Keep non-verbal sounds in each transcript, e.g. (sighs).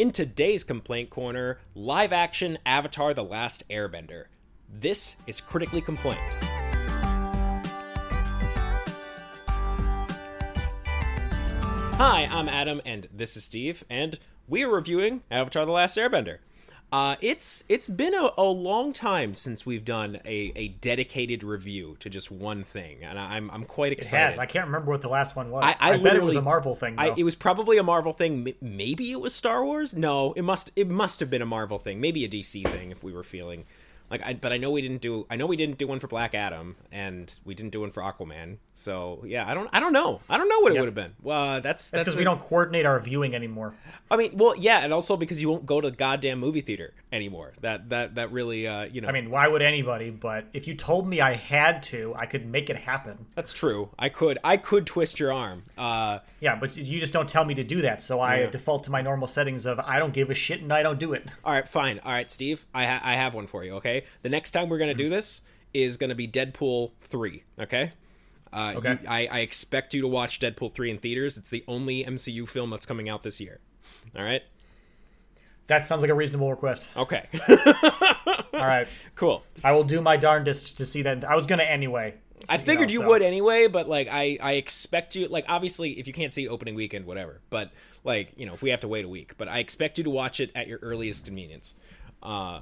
In today's complaint corner, live action Avatar The Last Airbender. This is Critically Complained. Hi, I'm Adam, and this is Steve, and we are reviewing Avatar: The Last Airbender. Uh, it's it's been a, a long time since we've done a, a dedicated review to just one thing, and I'm I'm quite excited. It has. I can't remember what the last one was. I- I I, bet it was a Marvel thing. Though. I, it was probably a Marvel thing. Maybe it was Star Wars. No, it must it must have been a Marvel thing. Maybe a DC thing if we were feeling like. I, but I know we didn't do. I know we didn't do one for Black Adam, and we didn't do one for Aquaman. So yeah, I don't. I don't know. I don't know what it Yep. would have been. Well, uh, that's That's because we don't coordinate our viewing anymore. I mean, well, yeah, and also because you won't go to the goddamn movie theater anymore. That that that really, uh, you know, I mean, why would anybody? But if you told me I had to, I could make it happen. that's true. I could I could twist your arm. Uh, Yeah, but you just don't tell me to do that, so I default to my normal settings of I don't give a shit and I don't do it. All right, fine. All right, Steve, I ha- I have one for you. Okay, the next time we're gonna do this is gonna be Deadpool three. Okay. Uh, Okay. you- I, I expect you to watch Deadpool three in theaters. It's the only MCU film that's coming out this year. All right. That sounds like a reasonable request. Okay. (laughs) All right, cool. I will do my darndest to see that. I was gonna anyway. I figured you so- would anyway, but like I I expect you like obviously if you can't see opening weekend, whatever. But like you know if we have to wait a week, but I expect you to watch it at your earliest convenience. Uh,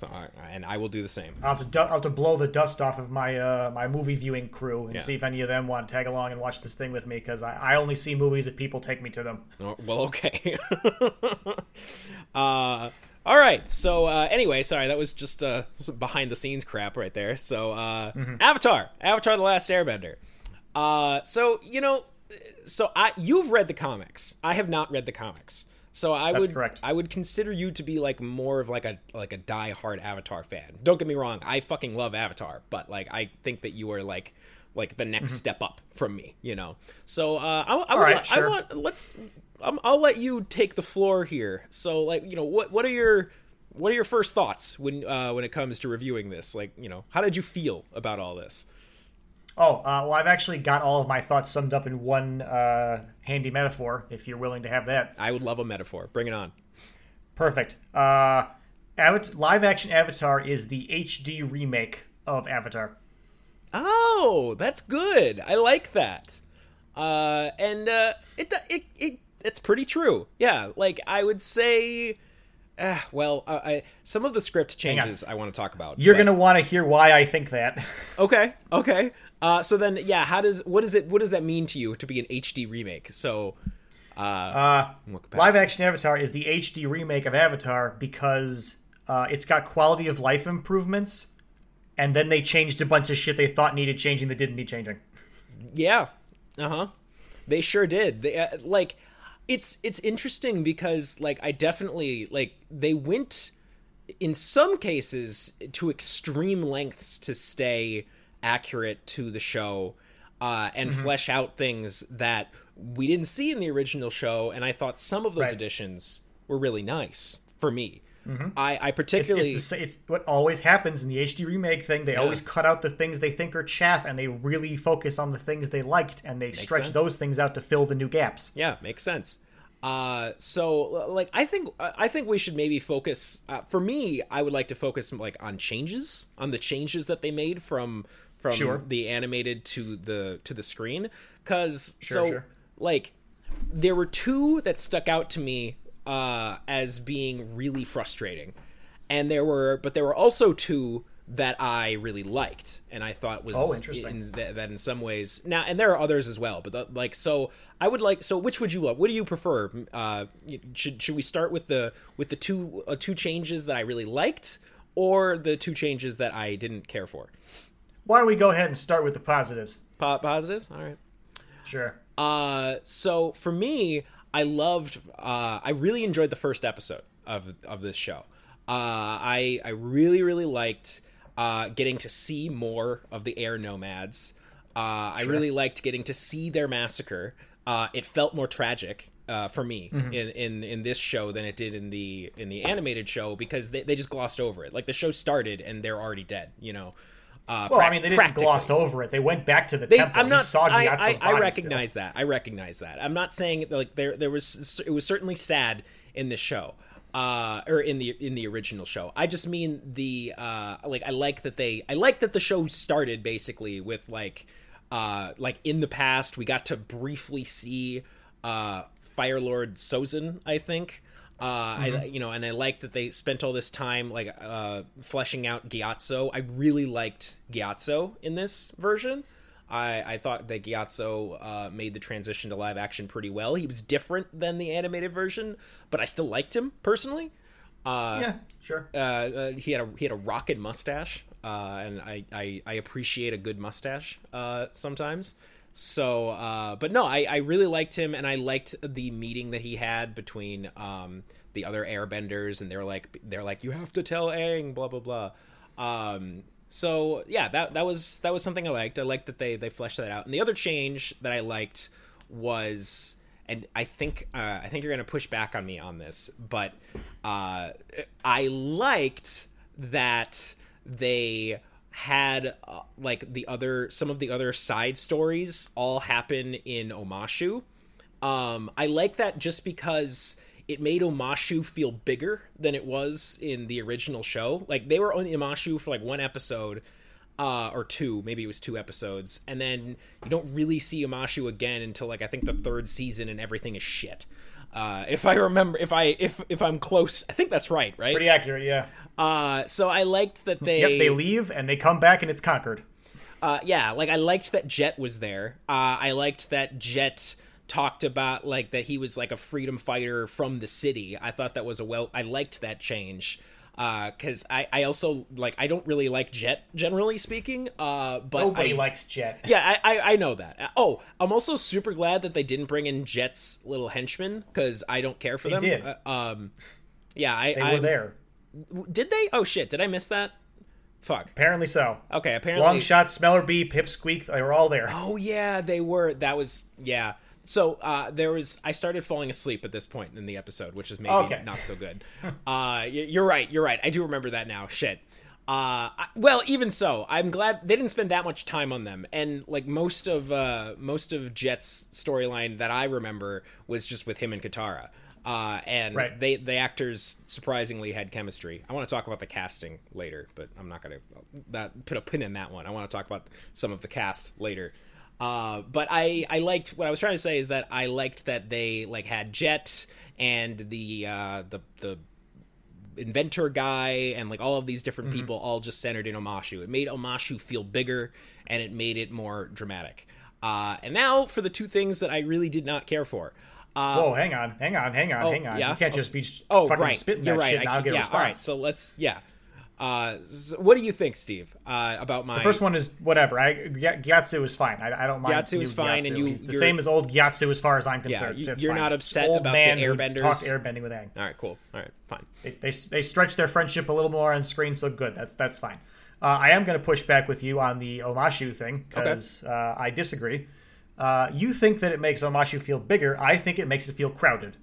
so right, and I will do the same. I'll have to I'll have to blow the dust off of my uh, my movie viewing crew and Yeah. see if any of them want to tag along and watch this thing with me because I, I only see movies if people take me to them. (laughs) Oh, well, okay. (laughs) uh, all right. So uh, anyway, sorry, that was just uh, some behind the scenes crap right there. So uh, Avatar, Avatar: The Last Airbender. Uh, so you know, so I you've read the comics. I have not read the comics. So I That's would correct. I would consider you to be like more of like a like a diehard Avatar fan. Don't get me wrong, I fucking love Avatar, but like I think that you are like like the next step up from me, you know. So uh, I, I, would, right, li- sure. I want let's um, I'll let you take the floor here. So like you know what what are your what are your first thoughts when uh, when it comes to reviewing this? Like you know how did you feel about all this? Oh, uh, well, I've actually got all of my thoughts summed up in one uh, handy metaphor. If you're willing to have that, I would love a metaphor. Bring it on. perfect. Uh, Avat- live action Avatar is the HD remake of Avatar. Oh, that's good. I like that. Uh, and uh, it it it it's pretty true. Yeah, like I would say. Uh, well, uh, I, some of the script changes I want to talk about. You're but- gonna want to hear why I think that. (laughs) Okay, okay. Uh, so then, yeah, how does what is it? What does that mean to you to be an HD remake? So, uh, Uh, in what capacity? live action Avatar is the HD remake of Avatar because uh, it's got quality of life improvements, and then they changed a bunch of shit they thought needed changing that didn't need changing. Yeah. Uh huh. They sure did. They uh, like it's it's interesting because like I definitely like they went in some cases to extreme lengths to stay accurate to the show uh, and Mm-hmm. flesh out things that we didn't see in the original show. And I thought some of those Right. additions were really nice for me. I, I Mm-hmm. It's, particularly it's, the, it's what always happens in the HD remake thing. They always cut out the things they think are chaff, and they really focus on the things they liked, and they stretch sense. those things out to fill the new gaps. Yeah, makes sense. Uh, so like I think I think we should maybe focus. Uh, for me, I would like to focus like on changes, on the changes that they made from from Sure. the animated to the to the screen. Because Sure, so sure. like there were two that stuck out to me uh, as being really frustrating, and there were but there were also two that I really liked and I thought was Oh, interesting. in th- that in some ways now and there are others as well but the, like so I would like so which would you love what do you prefer uh should should we start with the with the two uh, two changes that I really liked or the two changes that I didn't care for Why don't we go ahead and start with the positives? po- positives all right Sure. Uh, so for me, I loved. Uh, I really enjoyed the first episode of of this show. Uh, I I really really liked uh, getting to see more of the air nomads. Uh, I really liked getting to see their massacre. Uh, it felt more tragic uh, for me in, in in this show than it did in the in the animated show because they, they just glossed over it. Like the show started and they're already dead. You know. Uh, Well, I mean, they didn't gloss over it. They went back to the They, temple. I'm not. I, I, I recognize that. I recognize that. I'm not saying like there there was. It was certainly sad in the show uh or in the in the original show i just mean the uh like i like that they i like that the show started basically with like uh like in the past we got to briefly see uh fire lord sozin i think uh Mm-hmm. i you know and i like that they spent all this time like uh fleshing out gyatso i really liked gyatso in this version I, I thought that Gyatso uh, made the transition to live action pretty well. He was different than the animated version, but I still liked him personally. Uh, yeah, sure. uh, uh, he had a he had a rocket mustache, uh, and I, I I appreciate a good mustache uh, sometimes. So, uh, but no, I, I really liked him, and I liked the meeting that he had between um, the other Airbenders, and they're like they're like you have to tell Aang, blah blah blah. Um, so yeah, that that was that was something I liked. I liked that they they fleshed that out. And the other change that I liked was, and I think uh, I think you're gonna push back on me on this, but uh, I liked that they had uh, like the other some of the other side stories all happen in Omashu. Um, I like that just because it made Omashu feel bigger than it was in the original show. Like they were on Omashu for like one episode, uh, or two, maybe it was two episodes, and then you don't really see Omashu again until like I think the third season, and everything is shit. Uh, if I remember, if I if if I'm close, I think that's right, right? Pretty accurate, yeah. Uh, so I liked that they Yep, they leave and they come back and it's conquered. uh, yeah, like I liked that Jet was there. Uh, I liked that Jet talked about like that he was like a freedom fighter from the city. I thought that was a well. I liked that change because I I also like I don't really like Jet generally speaking. Uh, but Nobody I, likes Jet. (laughs) yeah, I, I I know that. Oh, I'm also super glad that they didn't bring in Jet's little henchmen because I don't care for They them. did. Uh, um, yeah, I They were there. Did they? Oh shit! Did I miss that? Fuck. Apparently so. Okay, apparently. Longshot, Smeller Bee, Pipsqueak, they were all there. Oh yeah, they were. That was yeah. So uh, there was. I started falling asleep at this point in the episode, which is maybe Okay. not so good. (laughs) uh, you're right. You're right. I do remember that now. Shit. Uh, I- well, even so, I'm glad they didn't spend that much time on them. And like most of uh, most of Jet's storyline that I remember was just with him and Katara. Uh, and Right. they the actors surprisingly had chemistry. I want to talk about the casting later, but I'm not gonna that put a pin in that one. I want to talk about some of the cast later. Uh, but I I liked what I was trying to say is that I liked that they like had Jet and the uh, the the inventor guy and like all of these different people all just centered in Omashu. It made Omashu feel bigger and it made it more dramatic. Uh, and now for the two things that I really did not care for. Uh, Whoa, hang on, hang on, hang on, hang on. yeah? You can't just be oh fucking right, spitting you're that right. shit and I'll get a response. all right. So let's yeah. Uh, what do you think, Steve? Uh, about my The first one is whatever. I Gy- Gyatso is fine. I, I don't mind. Gyatso is fine, and you- He's the same as old Gyatso as far as I'm concerned. you, you're fine. not upset old about the man who airbenders? Talks airbending with Aang. All right, cool. All right, fine. They, they they stretch their friendship a little more on screen, so good. That's that's fine. Uh, I am going to push back with you on the Omashu thing because uh, I disagree. Uh, you think that it makes Omashu feel bigger. I think it makes it feel crowded.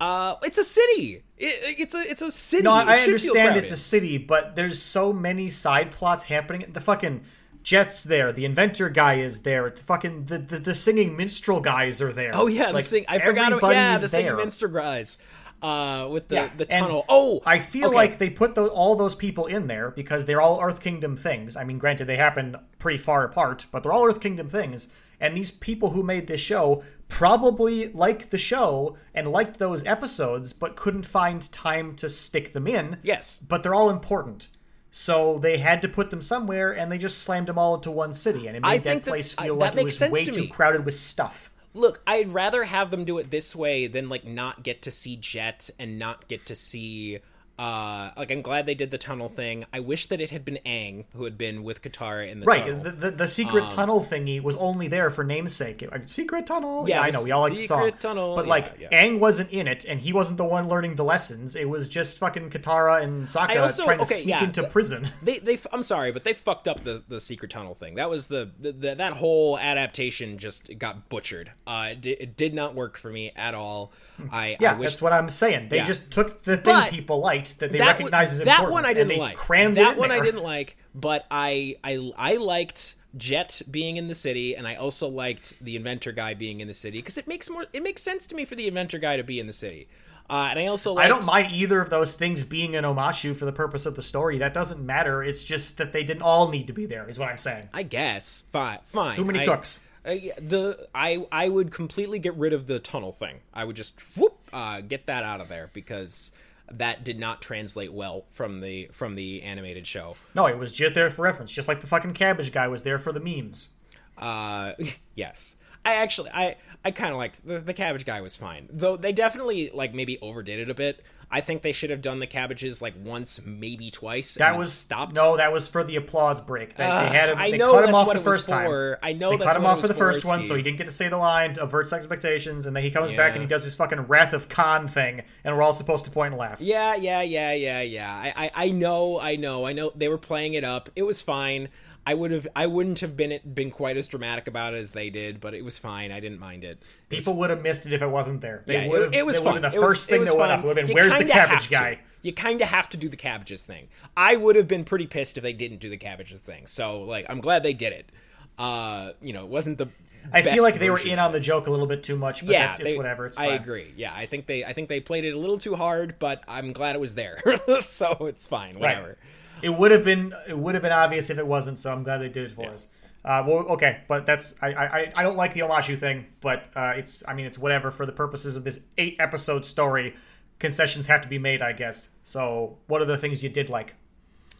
Uh, it's a city. It, it's a it's a city. No, I, I understand it's a city, but there's so many side plots happening. The fucking Jet's there. The inventor guy is there. The fucking the, the, the singing minstrel guys are there. Oh yeah, the Like, sing. I forgot. About, yeah, the singing there. minster guys. Uh, with the Yeah, the tunnel. Oh, I feel okay. like they put those, all those people in there because they're all Earth Kingdom things. I mean, granted, they happen pretty far apart, but they're all Earth Kingdom things. And these people who made this show probably liked the show and liked those episodes, but couldn't find time to stick them in. Yes. But they're all important. So they had to put them somewhere, and they just slammed them all into one city, and it made I that that- place I- feel that like it was way to too crowded with stuff. Look, I'd rather have them do it this way than like not get to see Jet and not get to see. Uh, like I'm glad they did the tunnel thing. I wish that it had been Aang who had been with Katara in the Right, tunnel. the, the the secret tunnel thingy was only there for namesake. Like, secret tunnel, Yeah, I know we all like the secret tunnel, but yeah, like yeah. Aang wasn't in it, and he wasn't the one learning the lessons. It was just fucking Katara and Sokka also- trying to okay, sneak yeah, into th- prison. (laughs) they they I'm sorry, but they fucked up the the secret tunnel thing. That was the, the, the that whole adaptation just got butchered. Uh, it, did, it did not work for me at all. I Yeah, I wish that's what I'm saying. They Yeah. just took the thing But people liked that they that recognized as one, that one I didn't they like. Crammed that one there. I didn't like, but I I I liked Jet being in the city, and I also liked the inventor guy being in the city because it makes more it makes sense to me for the inventor guy to be in the city. Uh, and I also liked, I don't mind either of those things being an omashu for the purpose of the story. That doesn't matter. It's just that they didn't all need to be there. Is what I'm saying. I guess fine, fine. Too many I- cooks. Uh, the I I would completely get rid of the tunnel thing. I would just whoop, uh, get that out of there because that did not translate well from the from the animated show. No, it was just there for reference, just like the fucking cabbage guy was there for the memes. Uh, (laughs) yes. I actually, I, I kind of liked the, the cabbage guy was fine, though they definitely like maybe overdid it a bit. I think they should have done the cabbages like once, maybe twice. That was stopped. No, that was for the applause break. They, Ugh, they had him. I They know cut him that's off what the it was first time. for. I know they cut him off for the first for, one, so he didn't get to say the line to avert expectations, and then he comes back and he does his fucking Wrath of Khan thing, and we're all supposed to point and laugh. Yeah, yeah, yeah, yeah, yeah. I, I, I know, I know, I know. They were playing it up. It was fine. I would have, I wouldn't have been been quite as dramatic about it as they did, but it was fine. I didn't mind it. It was People would have missed it if it wasn't there. They Yeah, it, it was fun. It the was- first it thing was that went up would have been, You "Where's the cabbage have to. guy?" You kind of have to do the cabbages thing. I would have been pretty pissed if they didn't do the cabbages thing. So, like, I'm glad they did it. Uh, you know, it wasn't the. I feel like they were in on the joke a little bit too much, but yeah, it's whatever. It's I fine. agree. Yeah, I think they I think they played it a little too hard, but I'm glad it was there. (laughs) so it's fine. Right. It would have been it would have been obvious if it wasn't, so I'm glad they did it for us. Uh, well, okay, but that's I, I I don't like the Omashu thing, but uh, it's I mean it's whatever for the purposes of this eight episode story. Concessions have to be made, I guess. So, what are the things you did like?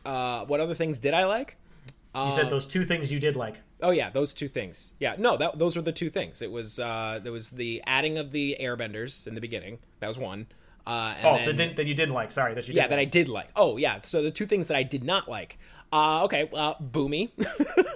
Uh, what other things did I like? You Uh, said those two things you did like. Oh yeah, those two things. Yeah, no, that those were the two things. It was uh, there was the adding of the airbenders in the beginning. That was one. Uh, and Oh, then, that, that you didn't like. Sorry, that you yeah, that I did like. Oh yeah, so the two things that I did not like. Uh, okay, uh, Bumi. (laughs)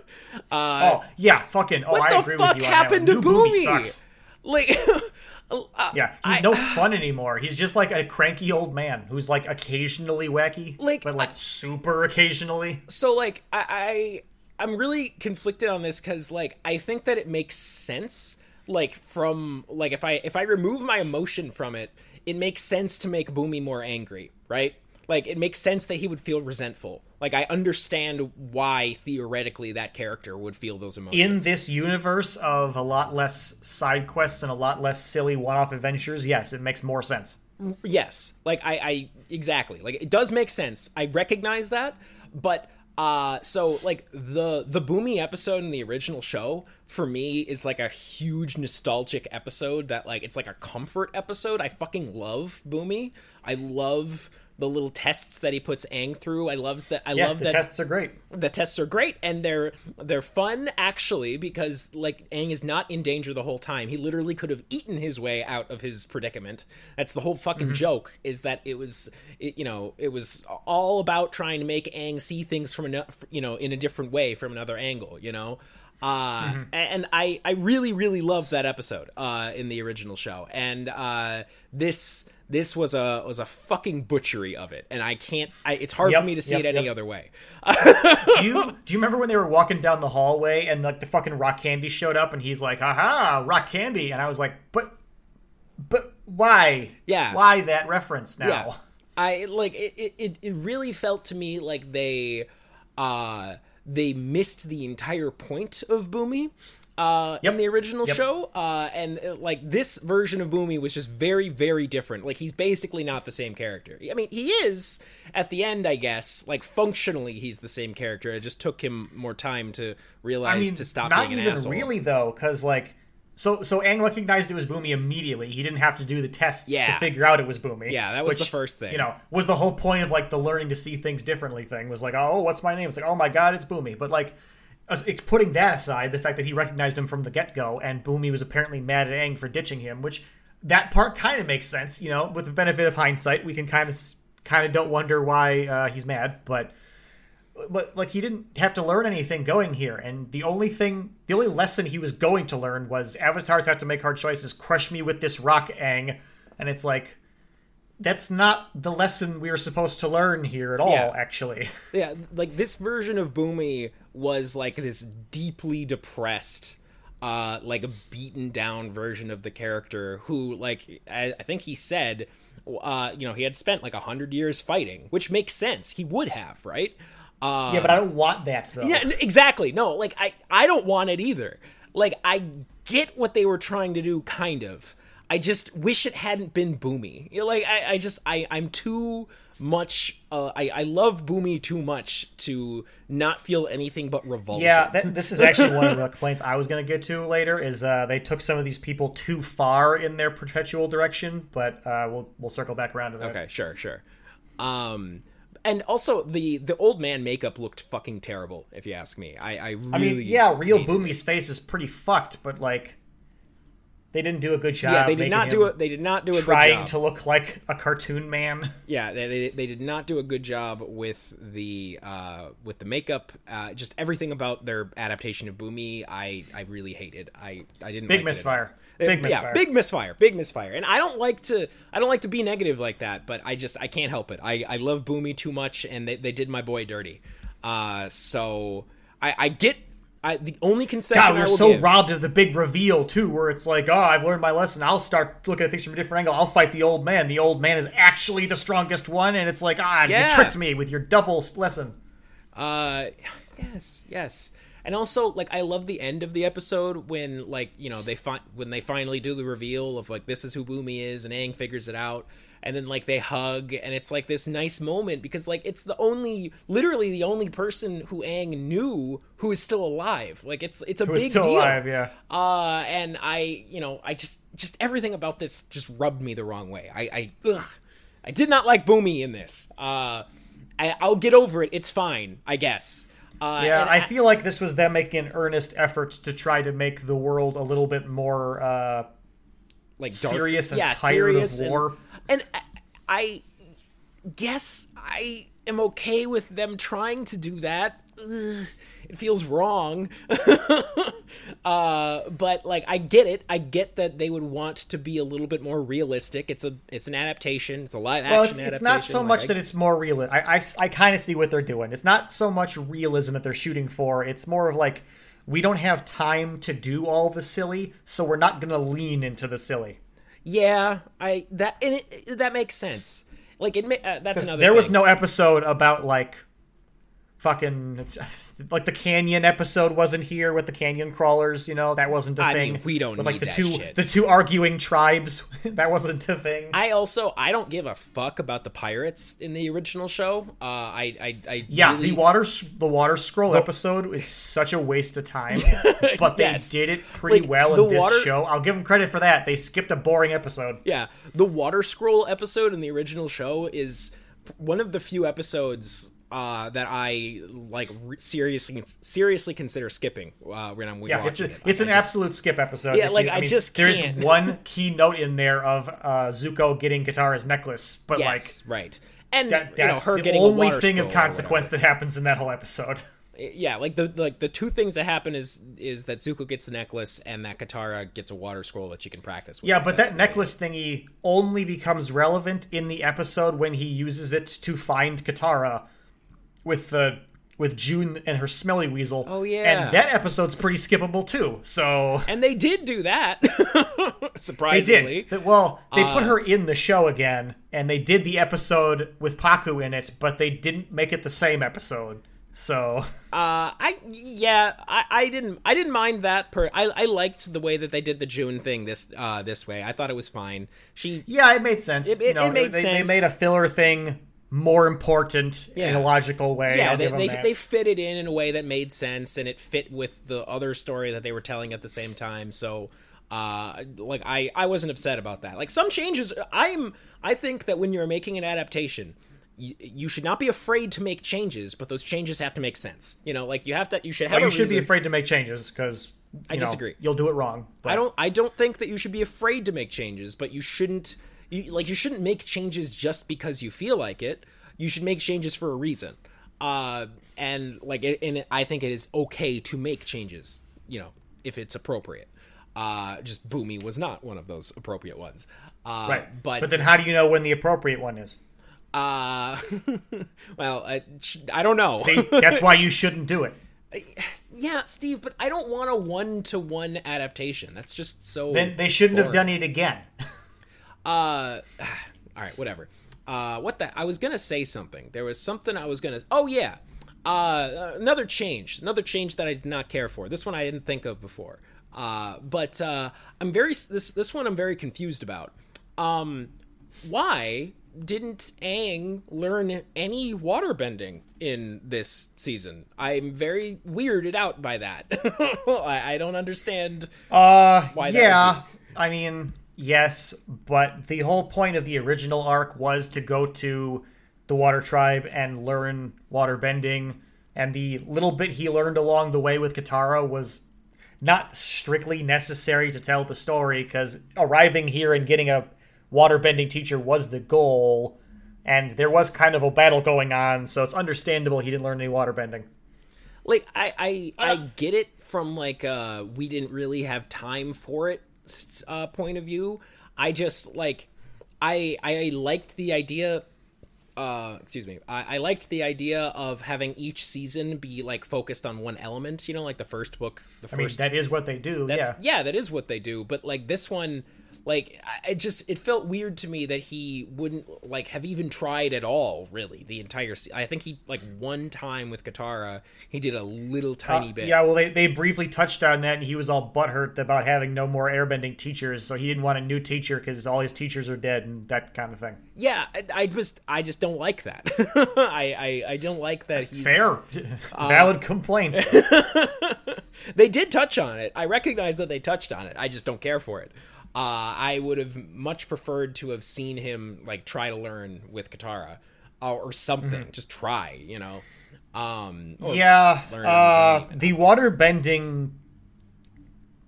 uh, Oh yeah, fucking. Oh, I agree fuck with you. happened on to that one. New Bumi? sucks. Like, (laughs) uh, Yeah, he's I- no fun anymore. He's just like a cranky old man who's like occasionally wacky, Like, but like I- super occasionally. so like I, I I'm really conflicted on this because like I think that it makes sense like from like if I if I remove my emotion from it, it makes sense to make Bumi more angry, right? Like it makes sense that he would feel resentful. Like I understand why theoretically that character would feel those emotions. in this universe of a lot less side quests and a lot less silly one-off adventures, yes, it makes more sense. yes like I, I exactly like it does make sense i recognize that but uh so like the the bumi episode in the original show for me is like a huge nostalgic episode that like it's like a comfort episode. I fucking love bumi. I love the little tests that he puts Aang through. I loves that. I Yeah, love the that tests are great. the tests are great and they're they're fun actually because like Aang is not in danger the whole time. He literally could have eaten his way out of his predicament. That's the whole fucking joke is that it was it, you know, it was all about trying to make Aang see things from a you know, in a different way from another angle, you know. Uh, and I, I really, really loved that episode uh, in the original show, and uh, this this was a was a fucking butchery of it, and I can't. I, it's hard Yep, for me to see yep, it any yep. other way. (laughs) do you do you remember when they were walking down the hallway and like the fucking rock candy showed up and he's like, "Aha, rock candy," and I was like, "But, but why? Yeah. why that reference now?" Yeah. I like it, it- it it really felt to me like they uh they missed the entire point of Bumi uh Yep. in the original Yep. show uh and uh, like this version of Bumi was just very very different like he's basically not the same character I mean he is at the end I guess like functionally he's the same character it just took him more time to realize I mean, to stop not being an even asshole really though, because like, so so Aang recognized it was Bumi immediately. He didn't have to do the tests Yeah. to figure out it was Bumi. Yeah, that was the first thing. You know, was the whole point of like the learning to see things differently thing was like, oh, what's my name? It's like, oh my god, it's Bumi. But like, putting that aside, the fact that he recognized him from the get go, and Bumi was apparently mad at Aang for ditching him, which that part kind of makes sense. You know, with the benefit of hindsight, we can kind of kind of don't wonder why uh, he's mad, but but like he didn't have to learn anything going here and the only thing the only lesson he was going to learn was avatars have to make hard choices crush me with this rock Aang and it's like that's not the lesson we were supposed to learn here at all Yeah. actually. (laughs) Yeah like this version of bumi was like this deeply depressed uh like a beaten down version of the character who like i, I think he said uh you know he had spent like a hundred years fighting which makes sense. He would have right? Uh yeah but i don't want that though. Yeah exactly. No like i i don't want it either. Like i get what they were trying to do kind of I just wish it hadn't been Bumi. You know, like I, I just I I'm too much. Uh, I I love Bumi too much to not feel anything but revulsion. Yeah, that, this is actually one of the complaints I was going to get to later. Is uh, they took some of these people too far in their perpetual direction, but uh, we'll we'll circle back around to that. Okay, sure, sure. Um, and also the the old man makeup looked fucking terrible. If you ask me, I I really. I mean, yeah, real Bumi's face is pretty fucked, but like, they didn't do a good job. Yeah, they did not do it. They did not do a good Trying to look like a cartoon man. (laughs) Yeah, they, they, they did not do a good job with the uh, with the makeup. Uh, just everything about their adaptation of Bumi, I I really hated. I I didn't Big like misfire. all. Big misfire. Yeah, big misfire. Big misfire. And I don't like to I don't like to be negative like that, but I just I can't help it. I I love Bumi too much, and they they did my boy dirty. Uh, so I I get. I, the only concession God, we're so give, robbed of the big reveal too, where it's like, oh, I've learned my lesson. I'll start looking at things from a different angle. I'll fight the old man. The old man is actually the strongest one, and it's like, ah, Yeah. you tricked me with your double lesson. Uh, yes, yes. And also, like, I love the end of the episode when, like, you know, they find when they finally do the reveal of like this is who Bumi is, and Aang figures it out, and then like they hug, and it's like this nice moment because like it's the only, literally the only person who Aang knew who is still alive. Like it's it's a Who big still deal. alive? Yeah. Uh, and I, you know, I just, just everything about this just rubbed me the wrong way. I, I, ugh, I did not like Bumi in this. Uh, I, I'll get over it. It's fine, I guess. Uh, Yeah, and I feel like this was them making an earnest effort to try to make the world a little bit more uh, like dark- serious and yeah, tired serious of war. And, I, I guess I am okay with them trying to do that. Ugh, it feels wrong. (laughs) uh, but like I get it. I get that they would want to be a little bit more realistic. It's a it's an adaptation. It's a live action Well, it's, adaptation. it's not so Like, much that it's more real. I I, I, kind of see what they're doing. It's not so much realism that they're shooting for. It's more of like, we don't have time to do all the silly, so we're not going to lean into the silly. Yeah, I that and it, that makes sense. Like it, uh, that's another. there was no episode about like fucking like the canyon episode wasn't here with the canyon crawlers you know that wasn't a I thing mean, we don't with like need the two shit. the two arguing tribes (laughs) that wasn't a thing I also I don't give a fuck about the pirates in the original show. Uh, I I, I yeah really, the water the water scroll episode is such a waste of time (laughs) but they Yes. did it pretty Like, well in this water- show i'll give them credit for that they skipped a boring episode yeah the water scroll episode in the original show is one of the few episodes uh, that I like re- seriously seriously consider skipping uh, when I'm yeah, it's a, it. it's I an just- absolute skip episode. Yeah, like, you- I mean, just there's can't. (laughs) one key note in there of uh, Zuko getting Katara's necklace, but like right and that, you know that's her the getting only thing of consequence that happens in that whole episode. (laughs) yeah like the like the two things that happen is is that Zuko gets the necklace and that Katara gets a water scroll that she can practice with. Yeah, but That's that necklace thingy only becomes relevant in the episode when he uses it to find Katara with the with June and her smelly weasel. Oh, yeah. and that episode's pretty skippable too. So and they did do that (laughs) they surprisingly did. Well, they Uh, put her in the show again, and they did the episode with Pakku in it, but they didn't make it the same episode. So Uh, I yeah, I, I didn't I didn't mind that. Per I, I liked the way that they did the June thing this uh this way. I thought it was fine. She yeah, it made sense. It- it- it made they, sense. they made a filler thing more important in a logical way. yeah I'll they they, they fit it in in a way that made sense and it fit with the other story that they were telling at the same time. So uh like I I wasn't upset about that. Like some changes I'm I think that when you're making an adaptation you, you should not be afraid to make changes, but those changes have to make sense. You know, like you have to, you should have. A you should be afraid to make changes because I disagree. You'll do it wrong. But I don't I don't think that you should be afraid to make changes, but you shouldn't you like you shouldn't make changes just because you feel like it. You should make changes for a reason. Uh and like it, and I think it is okay to make changes, you know, if it's appropriate. Uh just Bumi was not one of those appropriate ones. Uh Right. but but then how do you know when the appropriate one is? uh (laughs) well, I, I don't know. See, that's why you (laughs) shouldn't do it. yeah, Steve, but I don't want a one-to-one adaptation. That's just so Then they shouldn't have done it again. (laughs) Uh, (sighs) all right, whatever. Uh, what the? I was gonna say something. There was something I was gonna. Oh yeah. Uh, another change. Another change that I did not care for. This one I didn't think of before. Uh, but uh, I'm very this this one I'm very confused about. Um, why didn't Aang learn any waterbending in this season? I'm very weirded out by that. (laughs) I, I don't understand. Uh, Why that yeah. I mean, yes, but the whole point of the original arc was to go to the Water Tribe and learn water bending, and the little bit he learned along the way with Katara was not strictly necessary to tell the story because arriving here and getting a water bending teacher was the goal, and there was kind of a battle going on, so it's understandable he didn't learn any water bending. like I I, I get it from like uh we didn't really have time for it uh point of view. I just like I I liked the idea uh excuse me I, I liked the idea of having each season be like focused on one element you know like the first book the I mean, first that is what they do. that's yeah. yeah that is what they do but like this one like I- it just it felt weird to me that he wouldn't like have even tried at all really the entire se- i think he like one time with katara he did a little tiny bit Uh, Yeah, well, they, they briefly touched on that, and he was all butthurt about having no more airbending teachers, so he didn't want a new teacher because all his teachers are dead and that kind of thing. yeah I, I just i just don't like that (laughs) I, I i don't like that he's Fair. Uh, Valid complaint. (laughs) they did touch on it i recognize that they touched on it i just don't care for it uh, I would have much preferred to have seen him like try to learn with Katara uh, or something. Just try, you know. Um, yeah. learn Uh, on his own. the water bending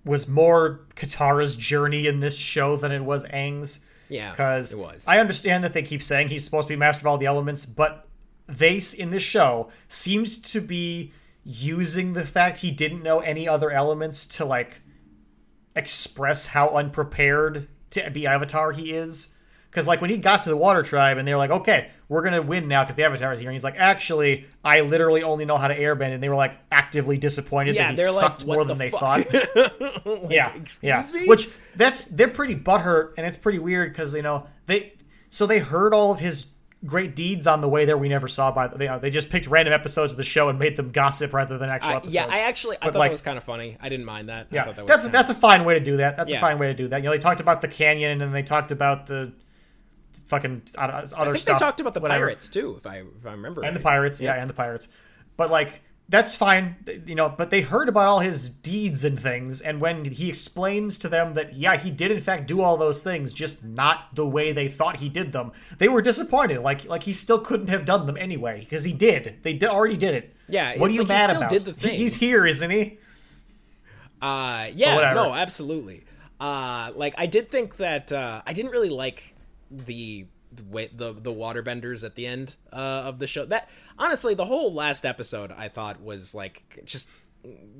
was more Katara's journey in this show than it was Aang's. yeah, because it was. I understand that they keep saying he's supposed to be master of all the elements, but they in this show seems to be using the fact he didn't know any other elements to like express how unprepared to be Avatar he is. Because like when he got to the Water Tribe and they were like, "Okay, we're gonna win now because the Avatar is here," and he's like, "Actually, I literally only know how to airbend," and they were like actively disappointed yeah, that he they're sucked like, more the than they thought. (laughs) Like, yeah, excuse yeah. me? Which that's they're pretty butthurt, and it's pretty weird because you know they so they heard all of his great deeds on the way there. We never saw by the, you know, they just picked random episodes of the show and made them gossip rather than actual episodes. yeah, I actually I But, thought like- that was kind of funny. I didn't mind that. Yeah, that was that's that's a fine way to do that. That's Yeah. a fine way to do that. You know, they talked about the canyon and then they talked about the fucking other I think stuff. they talked about the whatever. pirates too, if I if I remember. and the right. pirates yeah and the pirates but like that's fine you know but they heard about all his deeds and things and when he explains to them that yeah he did in fact do all those things just not the way they thought he did them they were disappointed. Like like he still couldn't have done them anyway because he did. They did, already did it. Yeah, what are you like he mad still about? did the thing. he's here isn't he? Uh, yeah, no, absolutely. Uh, like I did think that uh, I didn't really like the the the waterbenders at the end uh, of the show. That honestly, the whole last episode I thought was like just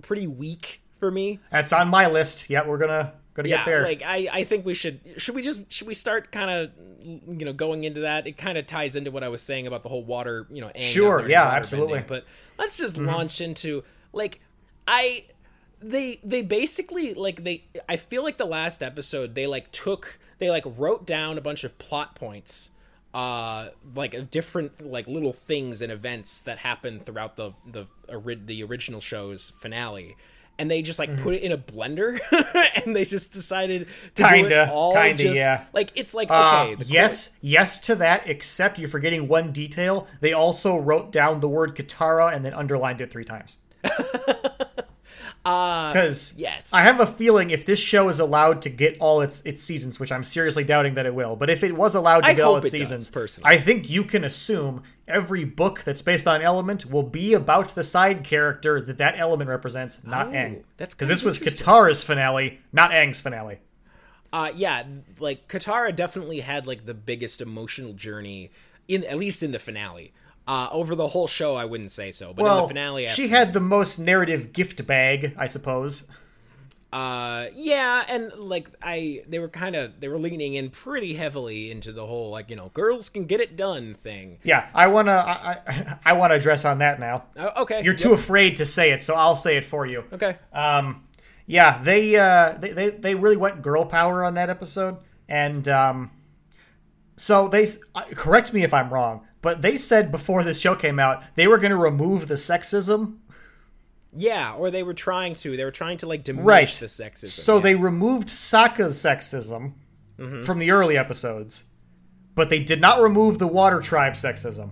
pretty weak for me. that's on my list yeah we're gonna gonna Yeah, get there like I I think we should should we just should we start kind of you know going into that? It kind of ties into what I was saying about the whole water you know. Sure, yeah, absolutely. But let's just Mm-hmm. launch into like I they they basically like they I feel like the last episode they like took they like wrote down a bunch of plot points uh like different like little things and events that happened throughout the the the original show's finale and they just like Mm-hmm. put it in a blender (laughs) and they just decided to do Kinda, it all kinda, just yeah. like it's like Uh, okay yes, yes to that. Except you're forgetting one detail. They also wrote down the word Katara and then underlined it three times. (laughs) Because Uh, yes. I have a feeling if this show is allowed to get all its its seasons, which I'm seriously doubting that it will, but if it was allowed to I get all its it does, seasons, personally. I think you can assume every book that's based on an element will be about the side character that that element represents, not Oh, Aang. that's because this was. Katara's finale, not Aang's finale. Uh, yeah, like Katara definitely had like the biggest emotional journey in at least in the finale. Uh, over the whole show, I wouldn't say so, but in the finale, she had the most narrative gift bag, I suppose. uh, yeah, and like I, they were kind of they were leaning in pretty heavily into the whole like you know girls can get it done thing. Yeah, I wanna, I, I, (laughs) I wanna address on that now. Uh, okay, You're too afraid to say it, so I'll say it for you. okay. Um, yeah, they, uh, they, they, they really went girl power on that episode, and um, so they s- uh, correct me if I'm wrong, but they said before this show came out they were going to remove the sexism Yeah, or they were trying to. They were trying to like diminish Right. the sexism. So yeah. they removed Sokka's sexism Mm-hmm. from the early episodes, but they did not remove the Water Tribe sexism.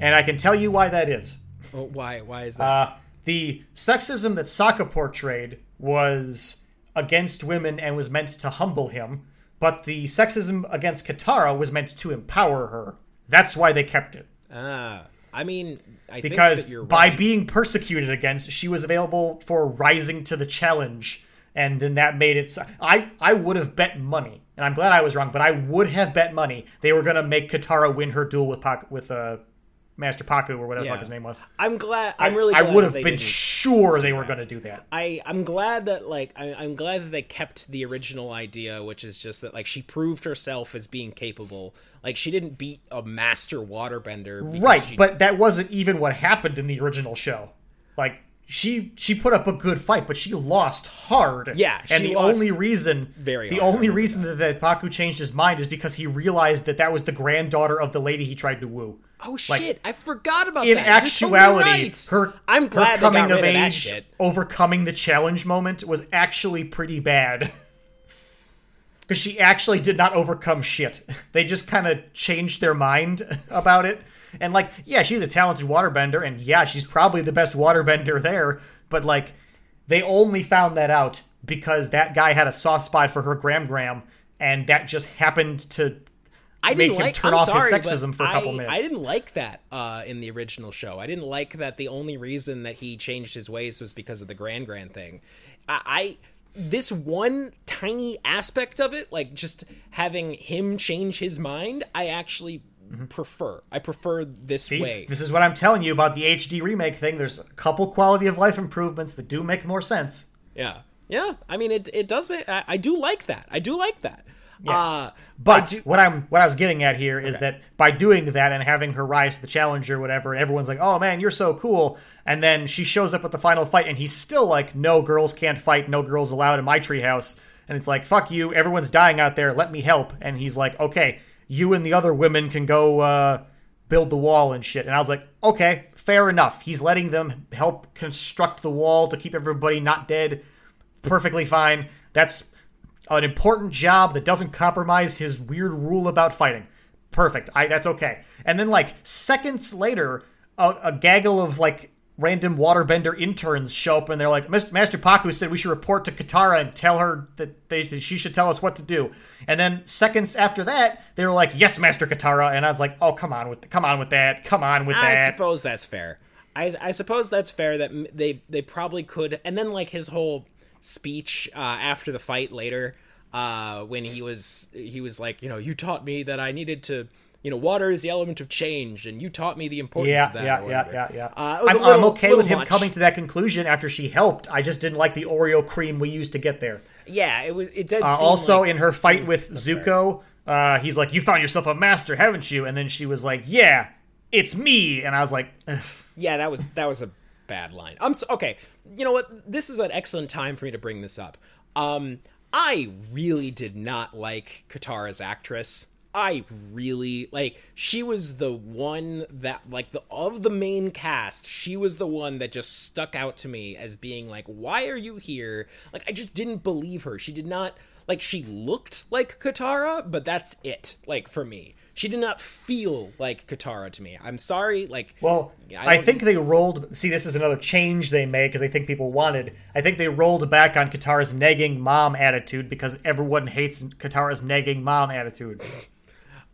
And I can tell you why that is. Oh, why? Why is that? Uh, the sexism that Sokka portrayed was against women and was meant to humble him, but the sexism against Katara was meant to empower her. That's why they kept it. Ah, I mean, I Because think that by right. being persecuted against, she was available for rising to the challenge, and then that made it. So- I I would have bet money, and I'm glad I was wrong, but I would have bet money they were gonna make Katara win her duel with Pak- with uh, Master Pakku or whatever Yeah. fuck his name was. I'm glad. I'm really. I glad would have been sure they were gonna do that. I I'm glad that like I, I'm glad that they kept the original idea, which is just that like she proved herself as being capable. Like she didn't beat a master waterbender, Right, she- but that wasn't even what happened in the original show. Like she she put up a good fight, but she lost hard. Yeah, and the only reason very the only reason that. that Pakku changed his mind is because he realized that that was the granddaughter of the lady he tried to woo. Oh like, shit, I forgot about In that. You're actuality, totally right. her I'm her glad they coming of of age, shit. overcoming the challenge moment was actually pretty bad. (laughs) Because she actually did not overcome shit. (laughs) They just kind of changed their mind (laughs) about it. And, like, yeah, she's a talented waterbender, and yeah, she's probably the best waterbender there, but, like, they only found that out because that guy had a soft spot for her Gran Gran, and that just happened to I didn't like, turn I'm off sorry, but sexism for a couple I, minutes. I didn't like that uh, in the original show. I didn't like that the only reason that he changed his ways was because of the Gran Gran thing. I, I this one tiny aspect of it, like just having him change his mind, I actually prefer. I prefer this Mm-hmm. See, way. this is what I'm telling you about the HD remake thing. There's a couple quality of life improvements that do make more sense. Yeah, yeah. I mean, it it does. Make, I, I do like that. I do like that. Yes. Uh, But do- what I'm what I was getting at here is that by doing that and having her rise to the challenge or whatever, everyone's like, "Oh man, you're so cool," and then she shows up at the final fight, and he's still like, "No girls can't fight. No girls allowed in my treehouse." And it's like, "Fuck you! Everyone's dying out there. Let me help." And he's like, "Okay, you and the other women can go uh, build the wall and shit." And I was like, "Okay, fair enough. He's letting them help construct the wall to keep everybody not dead. Perfectly fine. That's." Uh, an important job that doesn't compromise his weird rule about fighting. Perfect. I that's okay. And then like seconds later, a, a gaggle of like random waterbender interns show up and they're like, "Mr. Master Pakku said we should report to Katara and tell her that they that she should tell us what to do." And then seconds after that, they were like, "Yes, Master Katara." And I was like, "Oh, come on with come on with that. Come on with I that." I suppose that's fair. I, I suppose that's fair that they they probably could. And then like his whole speech uh, after the fight later, uh, when he was he was like, you know, you taught me that I needed to. You know, water is the element of change, and you taught me the importance Yeah, of that. yeah, yeah, yeah, yeah. Uh, I'm, little- I'm okay with him much. coming to that conclusion after she helped. I just didn't like the Oreo cream we used to get there. Yeah, it was. It did. Uh, seem also, like- in her fight with Zuko, uh, he's like, "You found yourself a master, haven't you?" And then she was like, "Yeah, it's me." And I was like, Ugh. yeah, that was that was a bad line. I'm so, okay. You know what? This is an excellent time for me to bring this up. Um, I really did not like Katara's actress. I really like she was the one that like the of the main cast, she was the one that just stuck out to me as being like, "Why are you here?" Like I just didn't believe her. She did not like she looked like Katara, but that's it. Like for me, she did not feel like Katara to me. I'm sorry. Like, "Well, I I, think they rolled. See, this is another change they made because they think people wanted. I think they rolled back on Katara's nagging mom attitude because everyone hates Katara's nagging mom attitude.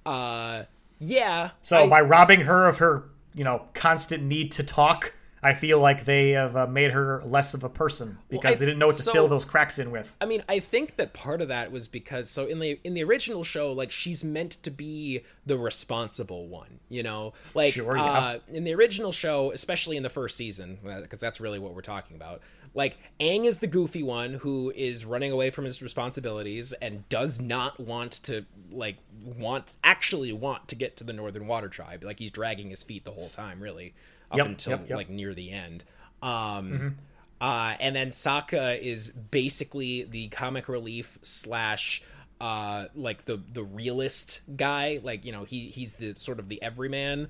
uh, yeah. So I- by robbing her of her, you know, constant need to talk." I feel like they have uh, made her less of a person because I- they didn't know what to so- fill those cracks in with. I mean, I think that part of that was because so in the in the original show, like she's meant to be the responsible one, you know, like Sure, yeah. uh, in the original show, especially in the first season, because that's really what we're talking about. Like Aang is the goofy one who is running away from his responsibilities and does not want to like want actually want to get to the Northern Water Tribe. Like he's dragging his feet the whole time, really, up Yep, until yep, yep. like near the end. Um, uh, and then Sokka is basically the comic relief slash uh, like the the realist guy. Like you know he he's the sort of the everyman,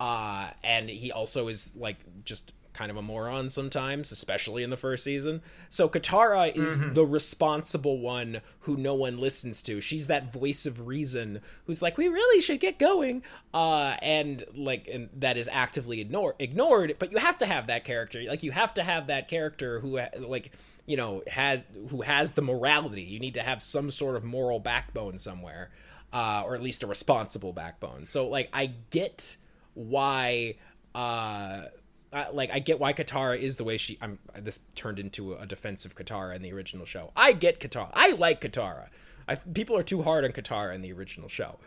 uh, and he also is like just kind of a moron sometimes, especially in the first season. So Katara is the responsible one who no one listens to. She's that voice of reason who's like, "We really should get going," uh, and like, and that is actively ignore- ignored. But you have to have that character. Like, you have to have that character who, like, you know, has who has the morality. You need to have some sort of moral backbone somewhere, uh, or at least a responsible backbone. So, like, I get why uh I, like I get why Katara is the way she I'm this turned into a defensive Katara in the original show. I get Katara. I like Katara. I, people are too hard on Katara in the original show.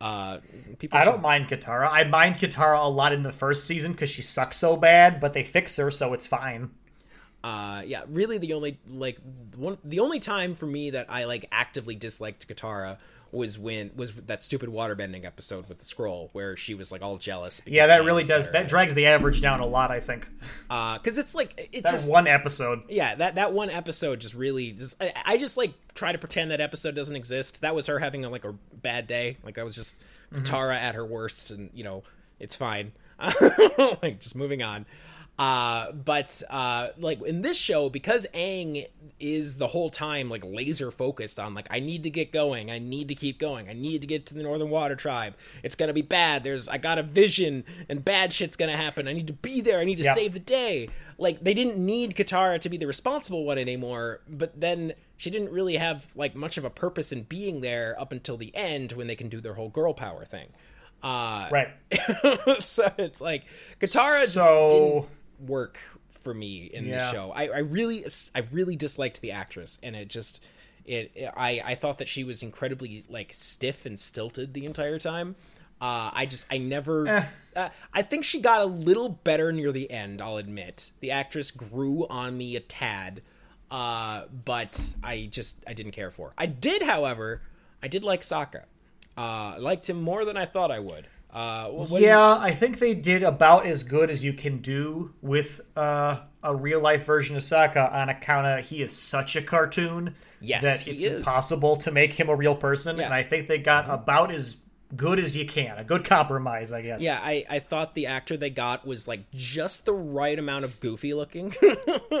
Uh people I should- don't mind Katara. I mind Katara a lot in the first season because she sucks so bad, but they fix her, so it's fine. uh yeah really the only like one the only time for me that i like actively disliked katara was when was that stupid waterbending episode with the scroll where she was like all jealous because Yeah, that really does. there. That drags the average down a lot. I think uh because it's like it's that just one episode. yeah that that one episode just really just I, I just like try to pretend that episode doesn't exist that was her having a, like a bad day like that was just Tara at her worst and you know it's fine (laughs) like just moving on uh but uh like in this show because Aang is the whole time like laser focused on like I need to get going I need to keep going I need to get to the Northern Water Tribe it's gonna be bad there's I got a vision and bad shit's gonna happen I need to be there I need to Yeah. save the day like they didn't need Katara to be the responsible one anymore but then she didn't really have like much of a purpose in being there up until the end when they can do their whole girl power thing uh Right. (laughs) so it's like Katara just So- didn't work for me in the show. I, I really I really disliked the actress and it just it, it- I I thought that she was incredibly like stiff and stilted the entire time. Uh, I just I never Eh. uh, I think she got a little better near the end, I'll admit. The actress grew on me a tad. Uh, but I just I didn't care for. her. I did, however, I did like Sokka. Uh, I liked him more than I thought I would. Uh, do you- yeah, I think they did about as good as you can do with uh, a real life version of Sokka on account of he is such a cartoon Yes, that it's is. impossible to make him a real person. Yeah. And I think they got about as good as you can, a good compromise, I guess. Yeah, I, I thought the actor they got was like just the right amount of goofy looking.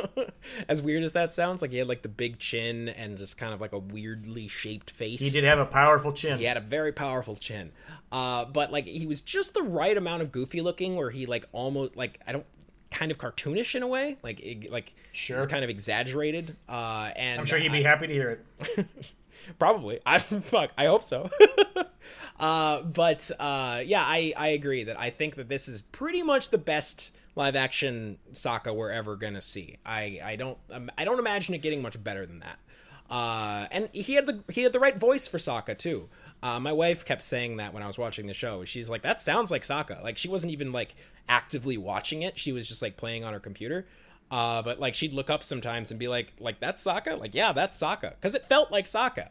(laughs) as weird as that sounds, like he had like the big chin and just kind of like a weirdly shaped face. He did have a powerful chin. He had a very powerful chin. Uh, but like he was just the right amount of goofy looking where he like almost like I don't kind of cartoonish in a way, like it, like Sure. it was kind of exaggerated. Uh, and I'm sure he'd I- be happy to hear it. (laughs) Probably. (laughs) I fuck. I hope so. (laughs) uh, but uh, yeah, I I agree that I think that this is pretty much the best live action Sokka we're ever gonna see. I I don't um, I don't imagine it getting much better than that. Uh, and he had the he had the right voice for Sokka too. Uh, my wife kept saying that when I was watching the show. She's like, "That sounds like Sokka." Like she wasn't even like actively watching it. She was just like playing on her computer. Uh, but like she'd look up sometimes and be like, "Like that's Sokka?" Like, yeah, that's Sokka, because it felt like Sokka.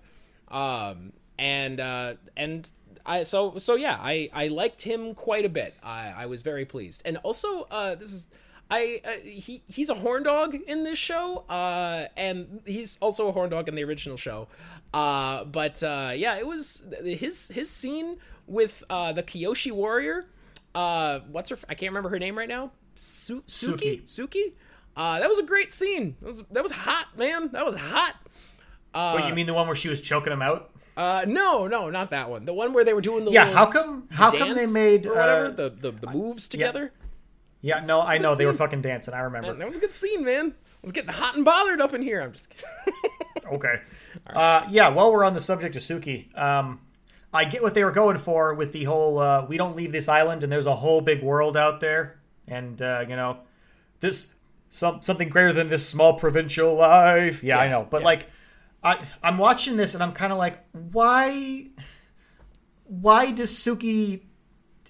Um, and uh, and I so so yeah, I I liked him quite a bit. I I was very pleased, and also uh, this is. I uh, he he's a horn dog in this show, uh, and he's also a horn dog in the original show. Uh, but uh, yeah, it was his his scene with uh, the Kyoshi warrior. Uh, what's her? I can't remember her name right now. Su- Suki. Suki. Uh, that was a great scene. That was that was hot, man. That was hot. Wait, you mean the one where she was choking him out? Uh, no, no, not that one. The one where they were doing the Yeah, how come how come they made or whatever uh, the, the the moves together. Yeah, no, I know good they were fucking dancing. I remember. Man, that was a good scene, man. I was getting hot and bothered up in here. I'm just kidding. (laughs) Okay. Uh, yeah, while we're on the subject of Suki, um, I get what they were going for with the whole uh, we don't leave this island and there's a whole big world out there. And, uh, you know, this some something greater than this small provincial life. Yeah, I know. But, yeah. like, I, I'm watching this and I'm kind of like, why. Why does Suki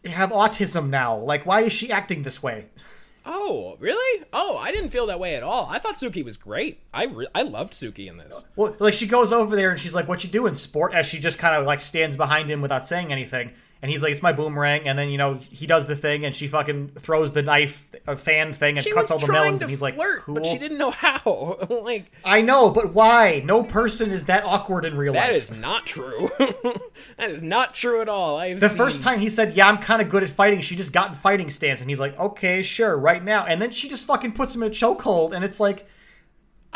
have autism now? Like, why is she acting this way? oh, really? Oh, I didn't feel that way at all. I thought Suki was great. I re- I loved Suki in this. Well, like she goes over there and she's like, "What you doing, sport?" As she just kind of like stands behind him without saying anything, and he's like, "It's my boomerang," and then you know he does the thing, and she fucking throws the knife, a fan thing, and She cuts all the melons, and he's like, "Cool." but she didn't know how. (laughs) like I know, but why? No person is that awkward in real that life. is not true. (laughs) that is not true at all. I've the seen... first time he said, "Yeah, I'm kind of good at fighting," she just got in fighting stance, and he's like, "Okay, sure, right now." And then she just fucking puts him in a chokehold, and it's like,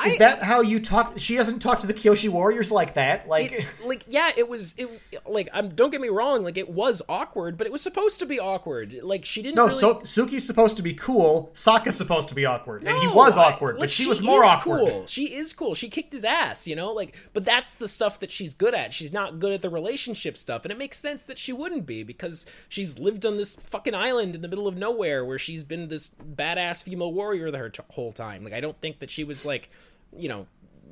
is I- that how you talk? She doesn't talk to the Kyoshi warriors like that. Like, it- like yeah it was it like i'm don't get me wrong like it was awkward but it was supposed to be awkward like she didn't no, really... so Suki's supposed to be cool. Sokka's supposed to be awkward, and he No, was I- awkward, like, but she, was more awkward. Cool. She is cool. She kicked his ass, you know. Like, but that's the stuff that she's good at. She's not good at the relationship stuff, and it makes sense that she wouldn't be because she's lived on this fucking island in the middle of nowhere where she's been this badass female warrior the her whole time. Like, I don't think that she was like, you know.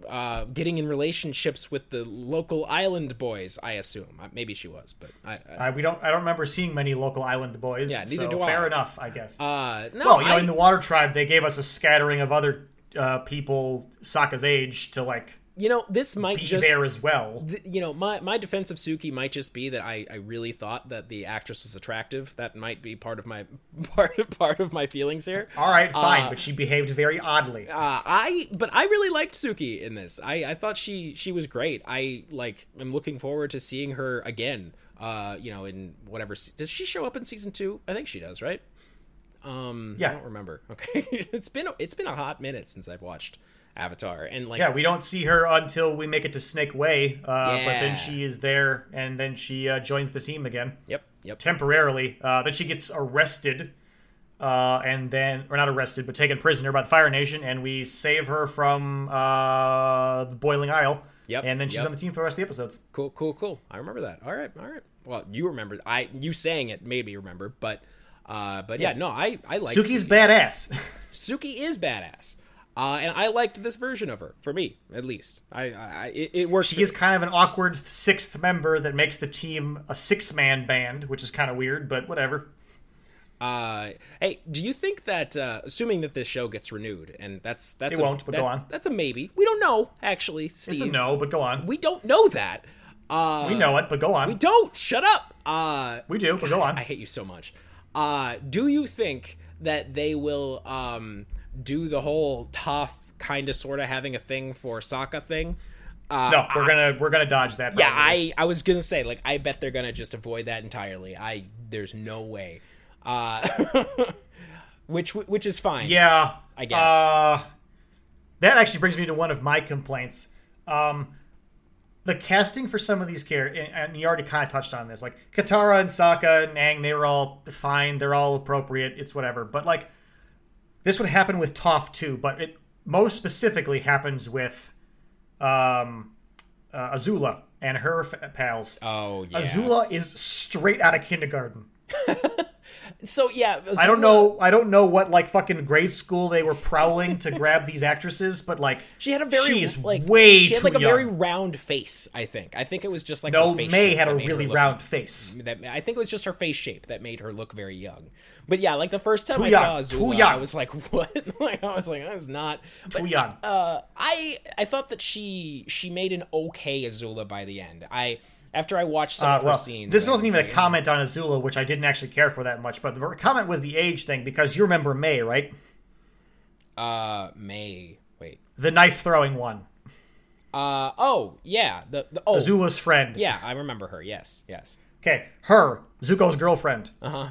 Uh, getting in relationships with the local island boys, I assume. Uh, Maybe she was, but I, I Uh, we don't. I don't remember seeing many local island boys. Yeah, neither so do I. Fair enough, I guess. uh, no, well, you know, in the Water Tribe, they gave us a scattering of other uh, people Sokka's age to like you know, this might be just there as well. th- you know, my my defense of Suki might just be that I, I really thought that the actress was attractive. That might be part of my (laughs) part of, part of my feelings here. All right, fine, Uh, but she behaved very oddly. Uh, I but I really liked Suki in this. I, I thought she she was great. I like I'm looking forward to seeing her again. Uh, you know, in whatever se- does she show up in season two? I think she does, right? Um, yeah, I don't remember. (laughs) Okay, it's been it's been a hot minute since I've watched Avatar, and like yeah, we don't see her until we make it to Snake Way, uh, but then she is there, and then she uh, joins the team again yep yep temporarily. Uh, then she gets arrested, uh, and then or not arrested, but taken prisoner by the Fire Nation, and we save her from uh, the Boiling Isle. Yep, and then she's yep. on the team for the rest of the episodes. Cool, cool, cool. I remember that. All right, all right. Well, you remember. I you saying it made me remember, but uh, but yeah, no, I I like Suki's badass. (laughs) Suki is badass, uh, and I liked this version of her. For me, at least, I, I it, it works. She is kind of an awkward sixth member that makes the team a six man band, which is kind of weird, but whatever. Uh, hey, do you think that, uh, assuming that this show gets renewed, and that's that's It a, won't, but go on. That's a maybe. We don't know, actually, Steve. It's a no, but go on. We don't know that. Uh, We know it, but go on. We don't. Shut up. Uh, We do, but go on. (laughs) I hate you so much. Uh, do you think that they will um, do the whole Toph kind of sort of having a thing for Sokka thing? Uh, no, we're gonna we're gonna dodge that. yeah. I I was gonna say like I bet they're gonna just avoid that entirely. I there's no way. Uh, (laughs) which which is fine. yeah, I guess. Uh, that actually brings me to one of my complaints. Um, the casting for some of these characters, and you already kind of touched on this, like Katara and Sokka and Aang, they were all fine, they're all appropriate, it's whatever. But like, this would happen with Toph too, but it most specifically happens with um, uh, Azula and her f- pals. Oh yeah. Azula is straight out of kindergarten. (laughs) So yeah, I don't know. I don't know what like fucking grade school they were prowling to grab these actresses, but like She had a very she is like way she had too like a very round face. I think. I think it was just like no. her face May had a really look- round face. That I think it was just her face shape that made her look very young. But yeah, like the first time Too I young, saw Azula. I was like, (laughs) "What?" like I was like, "That's not." But, Too young. Uh, I I thought that she she made an okay Azula by the end. I after I watched some Uh, of her well, scenes. this wasn't even a comment on Azula, which I didn't actually care for that much. But the comment was the age thing because you remember May, right? Uh, May. Wait. The knife throwing one, Uh oh yeah the, the oh Azula's friend. yeah I remember her yes yes Okay, her Zuko's girlfriend. uh huh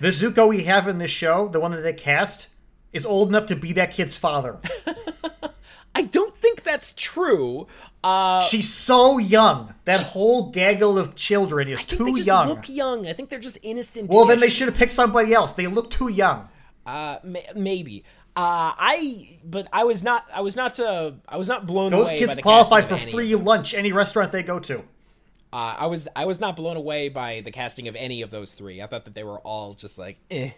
The Zuko we have in this show, the one that they cast, is old enough to be that kid's father. (laughs) I don't that's true. Uh, She's so young. That whole gaggle of children is I think too young. look young. I think they're just innocent. Well, then they should have picked somebody else. They look too young. Uh, may- maybe. Uh, I but I was not. I was not. Uh, I was not blown Those away. by kids the qualify for any- free lunch any restaurant they go to. Uh, I was. I was not blown away by the casting of any of those three. I thought that they were all just like, eh.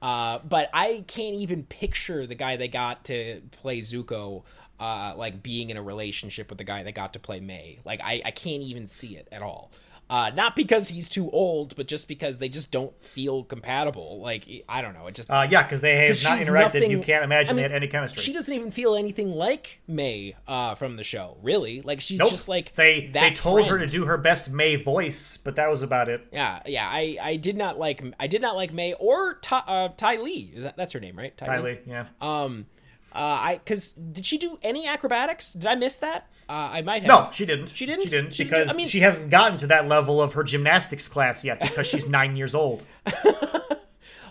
Uh, but I can't even picture the guy they got to play Zuko. Uh, like being in a relationship with the guy that got to play May. Like I, I can't even see it at all. Uh, not because he's too old, but just because they just don't feel compatible. Like I don't know, it just Uh, yeah, because they have not interacted. nothing- you can't imagine I they had any chemistry. she doesn't even feel anything like May uh, from the show. Really, like she's Nope. just like they that they told her to do her best May voice, but that was about it. Yeah, yeah. I, I did not like I did not like May or Ty, uh, Ty Lee. That, that's her name, right? Ty, Lee. yeah. Um, uh, I because did she do any acrobatics? Did I miss that? Uh, I might have. No, she didn't. She didn't? She didn't She didn't? because I mean- she hasn't gotten to that level of her gymnastics class yet because she's (laughs) nine years old. (laughs)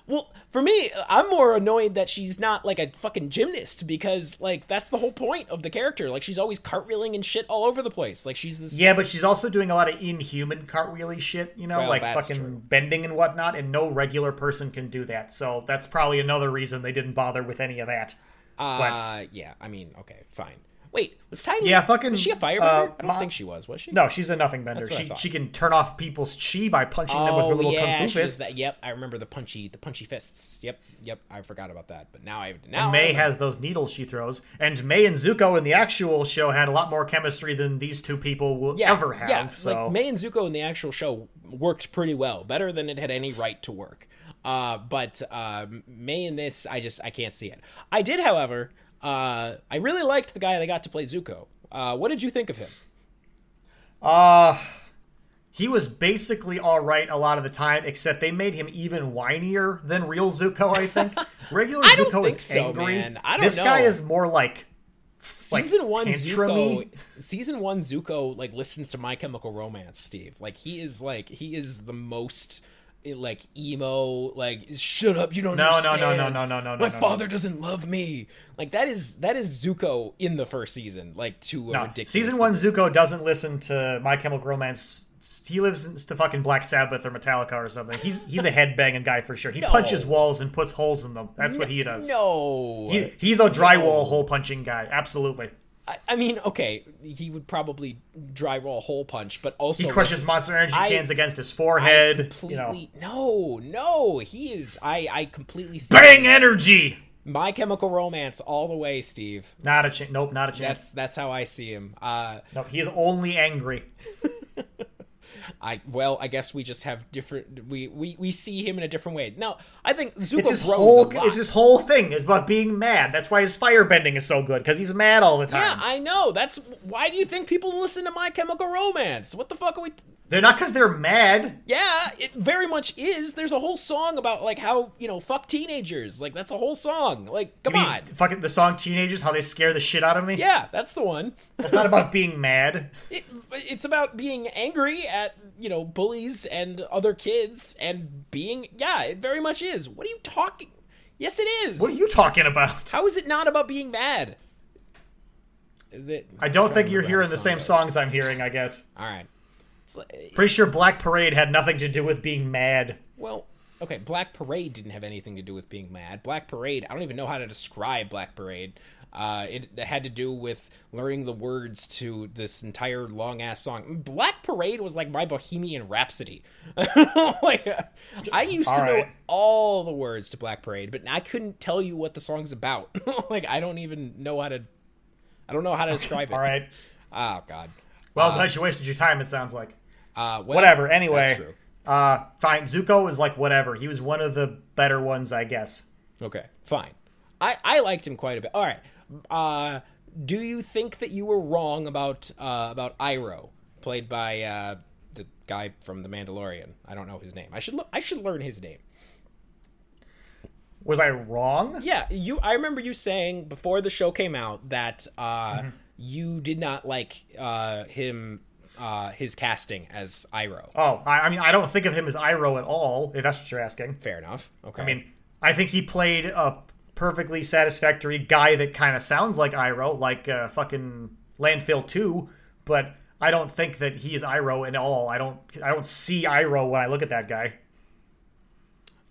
Well, for me, I'm more annoyed that she's not like a fucking gymnast because like that's the whole point of the character. Like she's always cartwheeling and shit all over the place. Like she's this. Yeah, but she's also doing a lot of inhuman cartwheely shit, you know, Well, like fucking true. bending and whatnot, and no regular person can do that. So that's probably another reason they didn't bother with any of that. Uh, yeah. I mean, okay, fine. Wait, was Ty Lee? Yeah, fucking, Was she a firebender? uh, I don't Ma- think she was. Was she? No, she's a nothing bender. That's what I She she can turn off people's chi by punching them with her Oh little yeah, kung fu fists. that. Yep, I remember the punchy, the punchy fists. Yep, yep, I forgot about that. But now I now And May I, has those needles she throws, and May and Zuko in the actual show had a lot more chemistry than these two people will yeah, ever have. Yeah, so like May and Zuko in the actual show worked pretty well, better than it had any right to work. Uh, but uh, May in this, I just I can't see it. I did, however, uh, I really liked the guy they got to play Zuko. Uh, what did you think of him? Uh he was basically all right a lot of the time, except they made him even whinier than real Zuko. I think (laughs) regular I don't Zuko think is so, angry. man. I don't this guy is more like like season one tantrumy. Zuko, season one Zuko like listens to My Chemical Romance. Steve, like he is like he is the most like emo like shut up you don't No, no, understand. no, no, no, no, no, my no, no. father doesn't love me like that is that is Zuko in the first season like to a No, ridiculous season one, degree. Zuko doesn't listen to My Chemical Romance. He listens to fucking Black Sabbath or Metallica or something. He's he's a headbanging guy for sure. He No. punches walls and puts holes in them. That's what he does. no He, he's a drywall hole punching guy. Absolutely. I, I mean okay he would probably drywall hole punch but also He crushes Monster Energy I- cans against his forehead. You know, no no he is I I completely bang energy. My Chemical Romance all the way, Steve. Not a chance. Nope, not a chance. That's that's how I see him. Uh, No, he is only angry. (laughs) I well, I guess we just have different. We we, we see him in a different way. No, I think Zuko It's his whole. It's his whole thing is about being mad. That's why his firebending is so good because he's mad all the time. yeah, I know. That's why do you think people listen to My Chemical Romance? What the fuck are we? They're not because they're mad. Yeah, it very much is. There's a whole song about like how you know fuck teenagers. Like that's a whole song. Like come on. fucking the song "Teenagers," how they scare the shit out of me. Yeah, that's the one. It's not about being mad. It, it's about being angry at you know bullies and other kids and being yeah it very much is what are you talking yes it is What are you talking about? how is it not about being mad it- I don't think you're hearing the same songs I'm hearing. I guess. all right like, eh, Pretty sure Black Parade had nothing to do with being mad. well okay black parade didn't have anything to do with being mad black parade i don't even know how to describe black parade uh, it had to do with learning the words to this entire long ass song. Black Parade was like my Bohemian Rhapsody. (laughs) like, I used to All know all the words to Black Parade, but I couldn't tell you what the song's about. (laughs) like, I don't even know how to. I don't know how to (laughs) describe it. All right. Oh God. Well, uh, glad you wasted your time. It sounds like. Uh, well, Whatever. Anyway. That's true. Uh, fine. Zuko was like whatever. He was one of the better ones, I guess. Okay, fine. I I liked him quite a bit. All right. Uh, do you think that you were wrong about uh, about Iroh, played by uh, the guy from The Mandalorian? I don't know his name. I should lo- I should learn his name. Was I wrong? Yeah, you. I remember you saying before the show came out that uh, you did not like uh, him. Uh, his casting as Iroh. Oh, I, I mean, I don't think of him as Iroh at all. If that's what you're asking. Fair enough. Okay. I mean, I think he played a perfectly satisfactory guy that kind of sounds like Iroh, like uh, fucking Landfill Two, but I don't think that he is Iroh at all. I don't. I don't see Iroh when I look at that guy.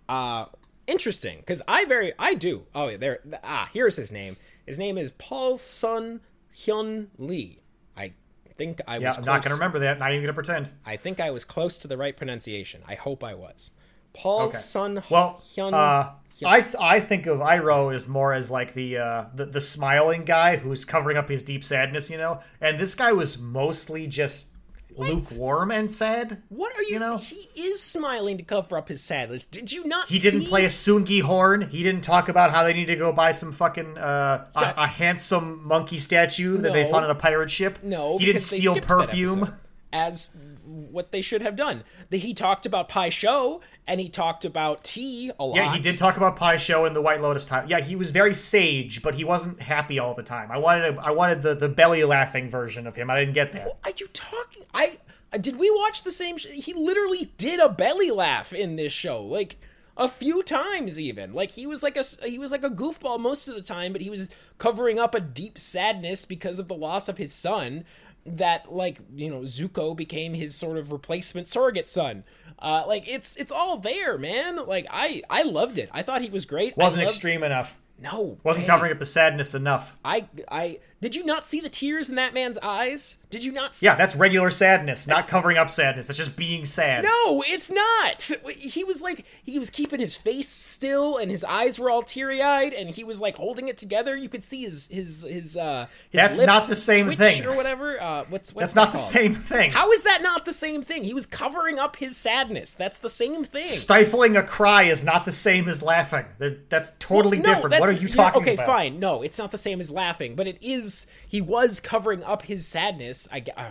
Uh, interesting, because I very I do. Oh, yeah, there. Ah, here's his name. His name is Paul Sun Hyun Lee. I think I Yeah, was. I'm close, not gonna remember that. Not even gonna pretend. I think I was close to the right pronunciation. I hope I was. Paul Okay. Sun Well, Hyun. uh, I I think of Iroh as more as like the, uh, the the smiling guy who's covering up his deep sadness, you know. And this guy was mostly just lukewarm and sad. What are you? You know? he is smiling to cover up his sadness. Did you not? He didn't play a Tsungi horn. He didn't talk about how they need to go buy some fucking uh, a, a handsome monkey statue that they found on a pirate ship. No, he didn't steal perfume. as what they should have done. The, he talked about Pai Sho and he talked about tea a lot. Yeah, he did talk about Pai Sho and the White Lotus time. Yeah, he was very sage, but he wasn't happy all the time. I wanted a, I wanted the, the belly laughing version of him. I didn't get that. Are you talking? I uh, did we watch the same? Sh- he literally did a belly laugh in this show, like a few times even. Like he was like a he was like a goofball most of the time, but he was covering up a deep sadness because of the loss of his son. That like you know Zuko became his sort of replacement surrogate son. Uh, like it's it's all there, man. Like I I loved it. I thought he was great. Wasn't loved- extreme enough. No, Wasn't man. covering up the sadness enough. I I did you not see the tears in that man's eyes? Did you not? Yeah, that's regular sadness, not covering up sadness. That's just being sad. No, it's not. He was like he was keeping his face still, and his eyes were all teary eyed, and he was like holding it together. You could see his his his uh. His That's not the same thing. or whatever. Uh, what's what's That's that not the same thing. How is that not the same thing? He was covering up his sadness. That's the same thing. Stifling a cry is not the same as laughing. That's totally No, different. that's- What are you yeah, talking okay, about? Okay, fine. No, it's not the same as laughing, but it is. He was covering up his sadness. I. Uh,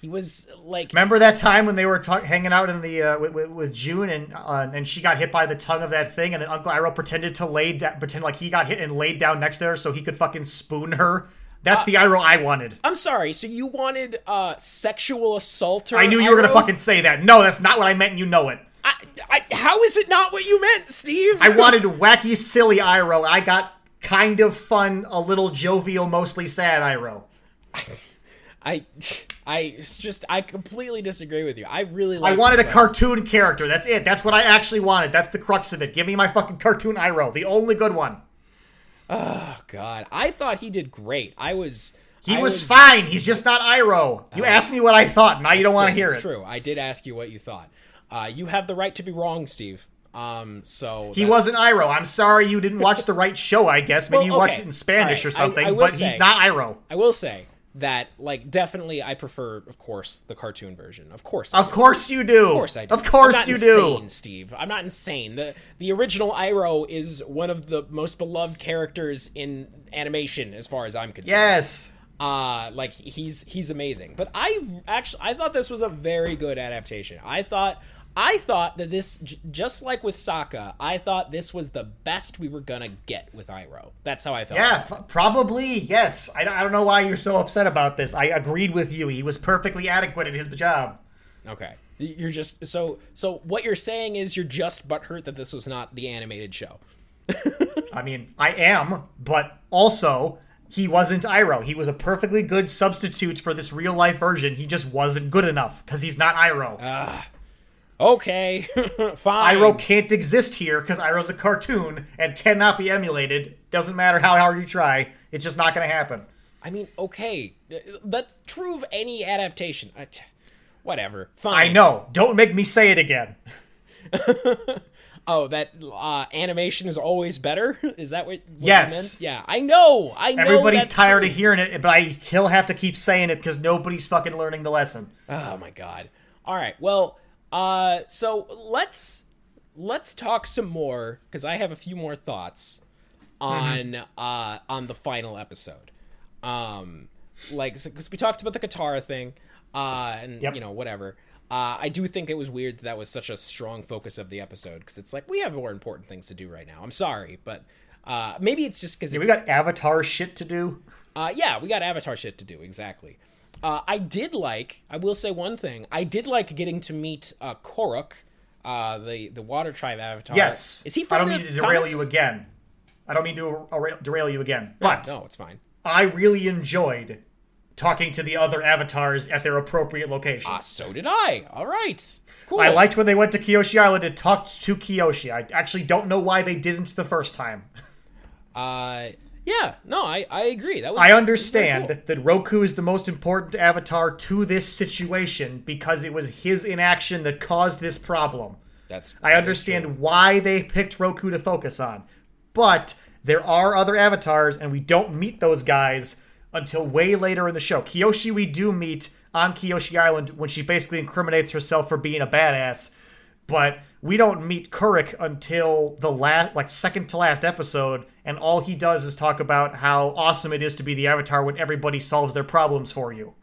he was like. Remember that time when they were ta- hanging out in the uh, with, with, with June and uh, and she got hit by the tongue of that thing, and then Uncle Iroh pretended to lay da- pretend like he got hit and laid down next to her so he could fucking spoon her. That's Uh, the Iroh I wanted. I'm sorry. So you wanted uh sexual assaulter? I knew you were gonna fucking say that. No, that's not what I meant. and You know it. I, I, how is it not what you meant, Steve? I (laughs) wanted wacky, silly Iroh. I got kind of fun, a little jovial, mostly sad Iroh. I, I just I completely disagree with you. I really like. I wanted a cartoon character. That's it. That's what I actually wanted. That's the crux of it. Give me my fucking cartoon Iroh, the only good one. Oh God, I thought he did great. I was. He I was, fine. He's just not Iroh. You asked me what I thought. Now you don't want to hear it. true. I did ask you what you thought. Uh, you have the right to be wrong, Steve. Um, so He wasn't Iroh. I'm sorry you didn't watch the right show. I guess maybe Well, you watched it in Spanish All or right. I- something. I but say- he's not Iroh. I will say that, like, definitely, I prefer, of course, the cartoon version. Of course, I Of course you do. Of course I do. Of course I'm you not do. Steve. I'm not insane. The the original Iroh is one of the most beloved characters in animation, as far as I'm concerned. Yes. Uh like he's he's amazing. But I actually I thought this was a very good adaptation. I thought I thought that this j- just like with Sokka, I thought this was the best we were gonna get with Iroh. That's how I felt. Yeah, f- probably. Yes. I, I don't know why you're so upset about this. I agreed with you. He was perfectly adequate at his job. Okay. You're just so so what you're saying is you're just butthurt that this was not the animated show. (laughs) I mean, I am, but also he wasn't Iroh. He was a perfectly good substitute for this real life version. He just wasn't good enough because he's not Iroh. Uh, Okay, (laughs) fine. Iroh can't exist here because Iroh's a cartoon and cannot be emulated. Doesn't matter how hard you try, it's just not going to happen. I mean, okay, that's true of any adaptation. I, whatever, fine. I know. Don't make me say it again. (laughs) Oh, that uh, animation is always better. (laughs) Is that what? what you Yes. Yeah, I know. I know. Everybody's tired true. of hearing it, but I he'll have to keep saying it because nobody's fucking learning the lesson. Oh my god. All right. Well, uh, so let's let's talk some more because I have a few more thoughts on Mm-hmm. uh on the final episode. Um, like because we talked about the Katara thing, uh, and Yep. you know whatever. Uh, I do think it was weird that, that was such a strong focus of the episode because it's like we have more important things to do right now. I'm sorry, but uh, maybe it's just because We got Avatar shit to do. uh, yeah, we got Avatar shit to do. Exactly. Uh, I did like. I will say one thing. I did like getting to meet uh, Kuruk, uh, the the Water Tribe Avatar. Yes. Is he? I don't need to derail comics? you again. I don't mean to derail- derail you again. But No, it's fine. I really enjoyed talking to the other avatars at their appropriate locations. Ah, so did I. All right. Cool. I liked when they went to Kyoshi Island and talked to Kyoshi. I actually don't know why they didn't the first time. Uh, yeah. No, I I agree. That was. I understand cool. that Roku is the most important avatar to this situation because it was his inaction that caused this problem. That's. I understand why they picked Roku to focus on. But there are other avatars, and we don't meet those guys until way later in the show. Kyoshi we do meet. on Kyoshi Island when she basically incriminates herself for being a badass. But we don't meet Kuruk until the last, like second to last episode, and all he does is talk about how awesome it is to be the Avatar when everybody solves their problems for you.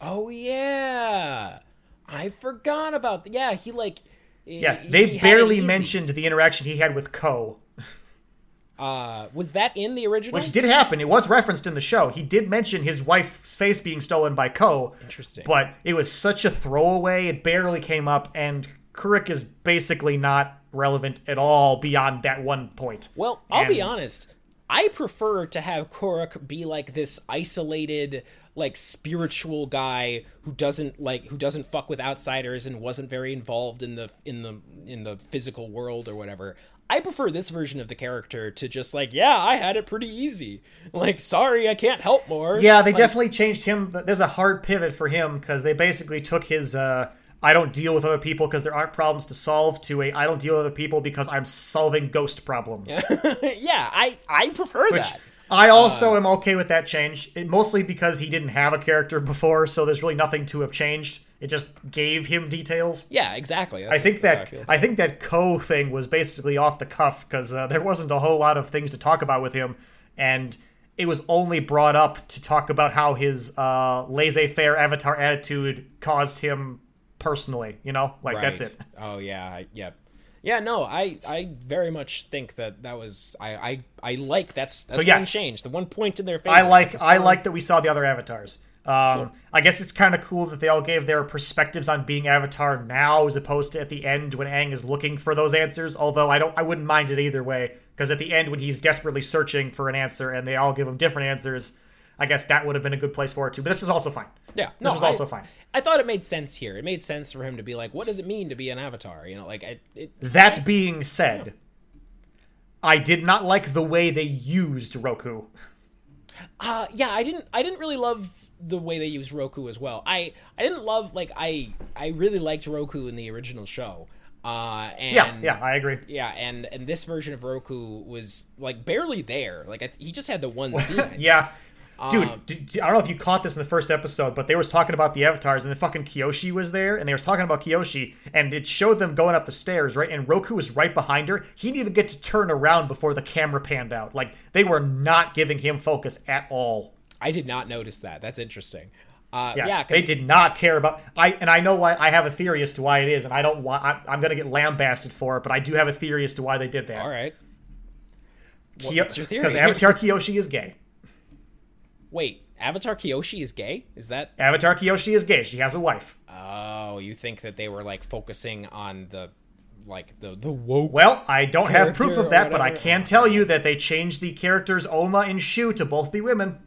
Oh yeah, I forgot about. The, yeah, he like. Yeah, they barely mentioned the interaction he had with Koh. Uh, was that in the original? Which did happen. It was referenced in the show. He did mention his wife's face being stolen by Koh. Interesting. But it was such a throwaway. It barely came up, and Kuruk is basically not relevant at all beyond that one point. Well, I'll and... be honest. I prefer to have Kuruk be like this isolated, like spiritual guy who doesn't like who doesn't fuck with outsiders and wasn't very involved in the in the in the physical world or whatever. I prefer this version of the character to just like, yeah, I had it pretty easy. Like, sorry, I can't help more. Yeah, they like, definitely changed him. There's a hard pivot for him because they basically took his uh, I don't deal with other people because there aren't problems to solve to a I don't deal with other people because I'm solving ghost problems. (laughs) yeah, I I prefer Which, that. I also uh, am okay with that change, it, mostly because he didn't have a character before, so there's really nothing to have changed. It just gave him details. Yeah, exactly. That's I think that I, I, think that Koh thing was basically off the cuff because uh, there wasn't a whole lot of things to talk about with him, and it was only brought up to talk about how his uh, laissez-faire avatar attitude caused him personally. You know, like right. that's it. (laughs) Oh yeah, I, yeah. Yeah, no, I, I very much think that that was I I, I like that's that's so yes, change the one point in their favor. I like I like that we saw the other avatars. Um, cool. I guess it's kind of cool that they all gave their perspectives on being Avatar now, as opposed to at the end when Aang is looking for those answers. Although I don't, I wouldn't mind it either way, because at the end when he's desperately searching for an answer and they all give him different answers, I guess that would have been a good place for it too. But this is also fine. Yeah, this no, was also I, fine. I thought it made sense here. It made sense for him to be like, "What does it mean to be an avatar?" You know, like I, it, that being said, yeah. I did not like the way they used Roku. Uh yeah, I didn't. I didn't really love the way they used Roku as well. I I didn't love like I I really liked Roku in the original show. Uh, and yeah, yeah, I agree. Yeah, and and this version of Roku was like barely there. Like I, he just had the one (laughs) scene. yeah, Dude, um, I don't know if you caught this in the first episode, but they was talking about the avatars, and the fucking Kyoshi was there, and they was talking about Kyoshi, and it showed them going up the stairs, right? And Roku was right behind her. He didn't even get to turn around before the camera panned out. Like they were not giving him focus at all. I did not notice that. That's interesting. Uh, yeah, yeah they did not care about I, and I know why. I have a theory as to why it is, and I don't want. I, am going to get lambasted for it, but I do have a theory as to why they did that. All right. What's your theory? Because Avatar Kyoshi is gay. Wait, Avatar Kyoshi is gay? Is that Avatar Kyoshi is gay? She has a wife. Oh, you think that they were like focusing on the like the the woke? Well, I don't have proof of that, but I can tell you that they changed the characters Oma and Shu to both be women.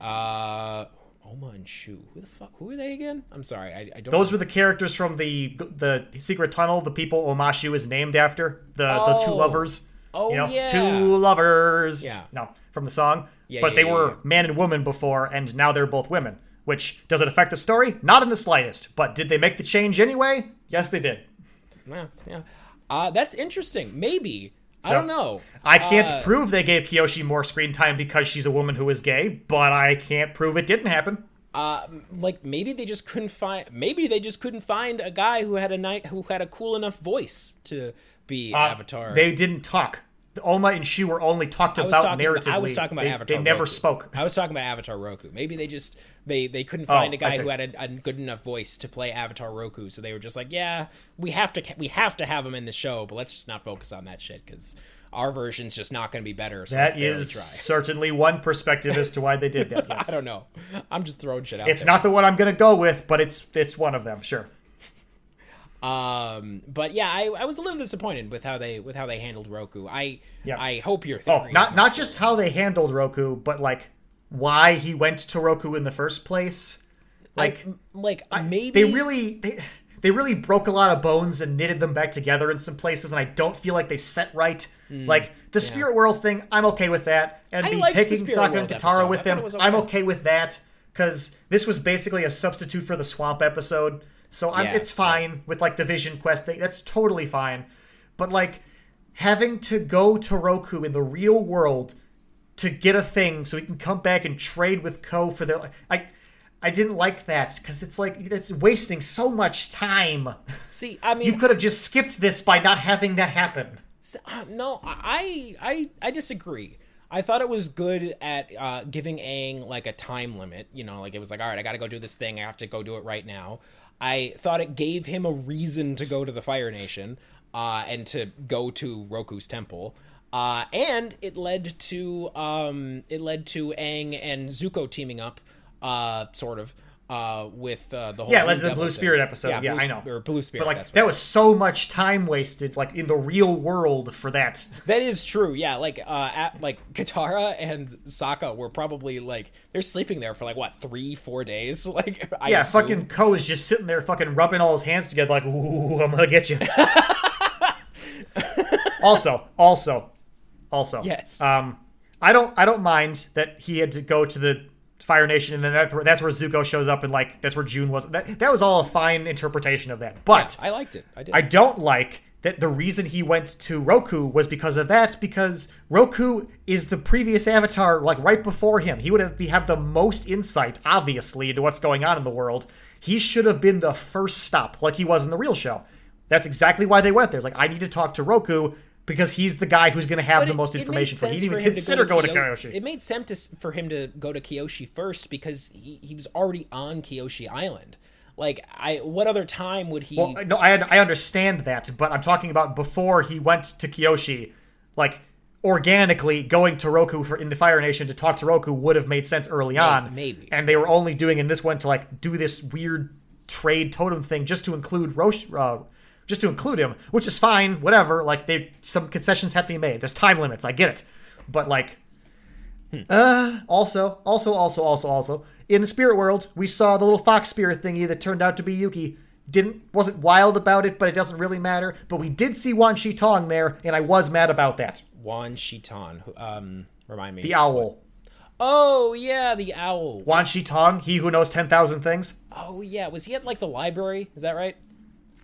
Uh, Oma and Shu. Who the fuck? Who are they again? I'm sorry, I, I don't. Those know. were the characters from the the secret tunnel. The people Omashu is named after. The oh. the two oh. lovers. Oh you know, yeah, two lovers. Yeah, no, from the song. Yeah, but yeah, they yeah, were man and woman before, and now they're both women. Which does it affect the story? Not in the slightest. But did they make the change anyway? Yes, they did. Yeah, yeah. Uh, that's interesting. Maybe. So, I don't know. I can't uh, prove they gave Kyoshi more screen time because she's a woman who is gay, but I can't prove it didn't happen. Uh, like maybe they just couldn't find. Maybe they just couldn't find a guy who had a night who had a cool enough voice to be uh, Avatar. They didn't talk. Oma and Shu were only talked about talking, narratively. I was talking about they, Avatar. They never Roku. spoke. I was talking about Avatar Roku. Maybe they just they they couldn't find oh, a guy who had a, a, good enough voice to play Avatar Roku, so they were just like, yeah, we have to we have to have him in the show, but let's just not focus on that shit because our version's just not going to be better. So that is (laughs) certainly one perspective as to why they did that. (laughs) Yes. I don't know. I'm just throwing shit out. It's there. not the one I'm going to go with, but it's it's one of them. Sure. Um, but yeah, I, I was a little disappointed with how they with how they handled Roku. I yeah. I hope you're. Oh, not not just how they handled Roku, but like why he went to Roku in the first place. Like I, like I, maybe they really they, they really broke a lot of bones and knitted them back together in some places, and I don't feel like they set right. Mm, like the Spirit World thing, I'm okay with that, and I the taking the Sokka and Katara with them, okay. I'm okay with that because this was basically a substitute for the Swamp episode. So yeah, it's fine yeah. with like the Vision Quest thing. That's totally fine. But like having to go to Roku in the real world to get a thing so he can come back and trade with Koh for their like I didn't like that because it's like it's wasting so much time. See, I mean, You could have just skipped this by not having that happen. Uh, no, I, I I disagree. I thought it was good at uh, giving Aang like a time limit. You know, like it was like, all right, I got to go do this thing. I have to go do it right now. I thought it gave him a reason to go to the Fire Nation uh, and to go to Roku's temple. Uh, and it led to um, it led to Aang and Zuko teaming up, uh, sort of, uh, with uh, the whole Yeah, to the Blue Spirit thing. episode. Yeah, Blue I know. or Blue Spirit. But like that was so much time wasted, like in the real world, for that. (laughs) That is true. Yeah, like uh at like Katara and Sokka were probably like they're sleeping there for like what, 3 4 days? (laughs) Like I Yeah, assume. fucking Koh is just sitting there, fucking rubbing all his hands together, like, "Ooh, I'm gonna get you." (laughs) also, also, also, Yes. Um, I don't, I don't mind that he had to go to the Fire Nation, and then that, that's where Zuko shows up, and like that's where June was. That, that was all a fine interpretation of that, but I liked it. I did. I don't like that the reason he went to Roku was because of that, because Roku is the previous avatar, like right before him. He would have, have the most insight, obviously, into what's going on in the world. He should have been the first stop, like he was in the real show. That's exactly why they went there. It's like, I need to talk to Roku because he's the guy who's going to have But the it- most information for. He didn't even him to consider go going to Kyo- Kyoshi. It made sense to, for him to go to Kyoshi first because he, he was already on Kyoshi Island. Like I what other time would he Well, no, I I understand that, but I'm talking about before he went to Kyoshi, like organically going to Roku for in the Fire Nation to talk to Roku would have made sense early on. maybe. And they were only doing in this one to like do this weird trade totem thing just to include Rosh, uh, just to include him, which is fine. Whatever. Like they some concessions have to be made. There's time limits. I get it, but like. Uh, also, also, also, also, also, in the spirit world, we saw the little fox spirit thingy that turned out to be Yuki. Didn't wasn't wild about it, but it doesn't really matter. But we did see Wan Shi Tong there, and I was mad about that. Wan Shi Tong um remind me. The owl, oh yeah, the owl. Wan Shi Tong, he who knows ten thousand things. Oh yeah, was he at like the library? Is that right?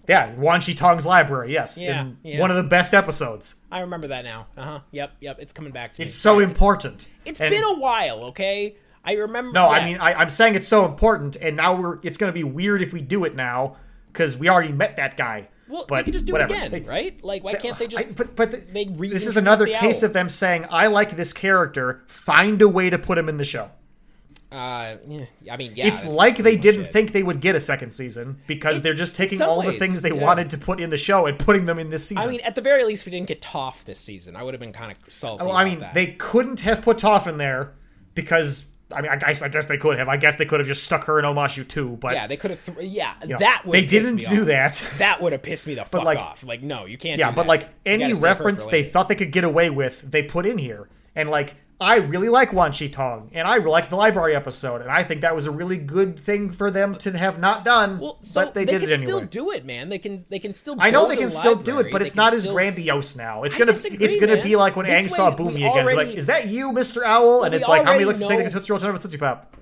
Yeah, Wan Shi Tong's library. Yes, Yeah, in yeah. one of the best episodes. I remember that now. Uh huh. Yep, yep. It's coming back to me. It's so It's- important. It's And- been a while, okay? I remember. No, I mean I, I'm saying it's so important, and now we're it's going to be weird if we do it now because we already met that guy. well, but they could just do whatever. it again, right? Like, why can't they just? I, but but the- they this is another the case owl? of them saying, "I like this character. Find a way to put him in the show." Uh, yeah, I mean, yeah. it's like they didn't it. think they would get a second season because It- they're just taking all the things they yeah. wanted to put in the show and putting them in this season. I mean, at the very least, we didn't get Toph this season. I would have been kind of salty. well, I mean, that. they couldn't have put Toph in there because I mean, I guess I guess they could have. I guess they could have just stuck her in Omashu too, but yeah, they could have. Th- yeah, you know, that would. they didn't do off. that. That would have pissed me the (laughs) fuck like- off. Like, no, you can't. Yeah, but that. like any gotta save her reference they thought they could get away with, they put in here. And like, I really like Wan Shi Tong, and I like the library episode, and I think that was a really good thing for them to have not done. Well, so but they, they, did can it anyway. still do it, man. They can. They can still. I know they can still do it, but They it's not as grandiose now. It's I gonna disagree, it's gonna man. be like when This Aang saw way, Bumi again. Already- like, is that you, Mr. Owl? And it's like, how many licks to take a Tootsie Roll to a Tootsie Pop?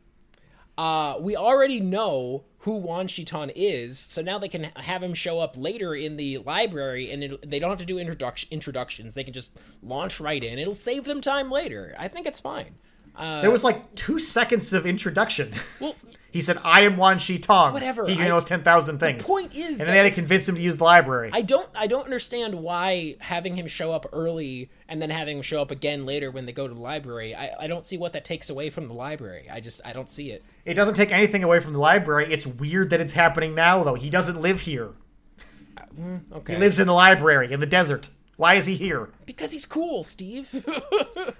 (sighs) uh, we already know who Wan Shi Tong is, so now they can have him show up later in the library, and it, they don't have to do introduc- introductions. They can just launch right in. It'll save them time later. I think it's fine. Uh, There was like two seconds of introduction. well, He said, "I am Wan Shi Tong." Whatever, He knows ten thousand things. The point is and then they had to convince him to use the library. I don't I don't understand why having him show up early and then having him show up again later when they go to the library. I, I don't see what that takes away from the library. I just I don't see it. It doesn't take anything away from the library. It's weird that it's happening now, though. He doesn't live here. Okay. He lives in the library in the desert. Why is he here? because he's cool, Steve. (laughs)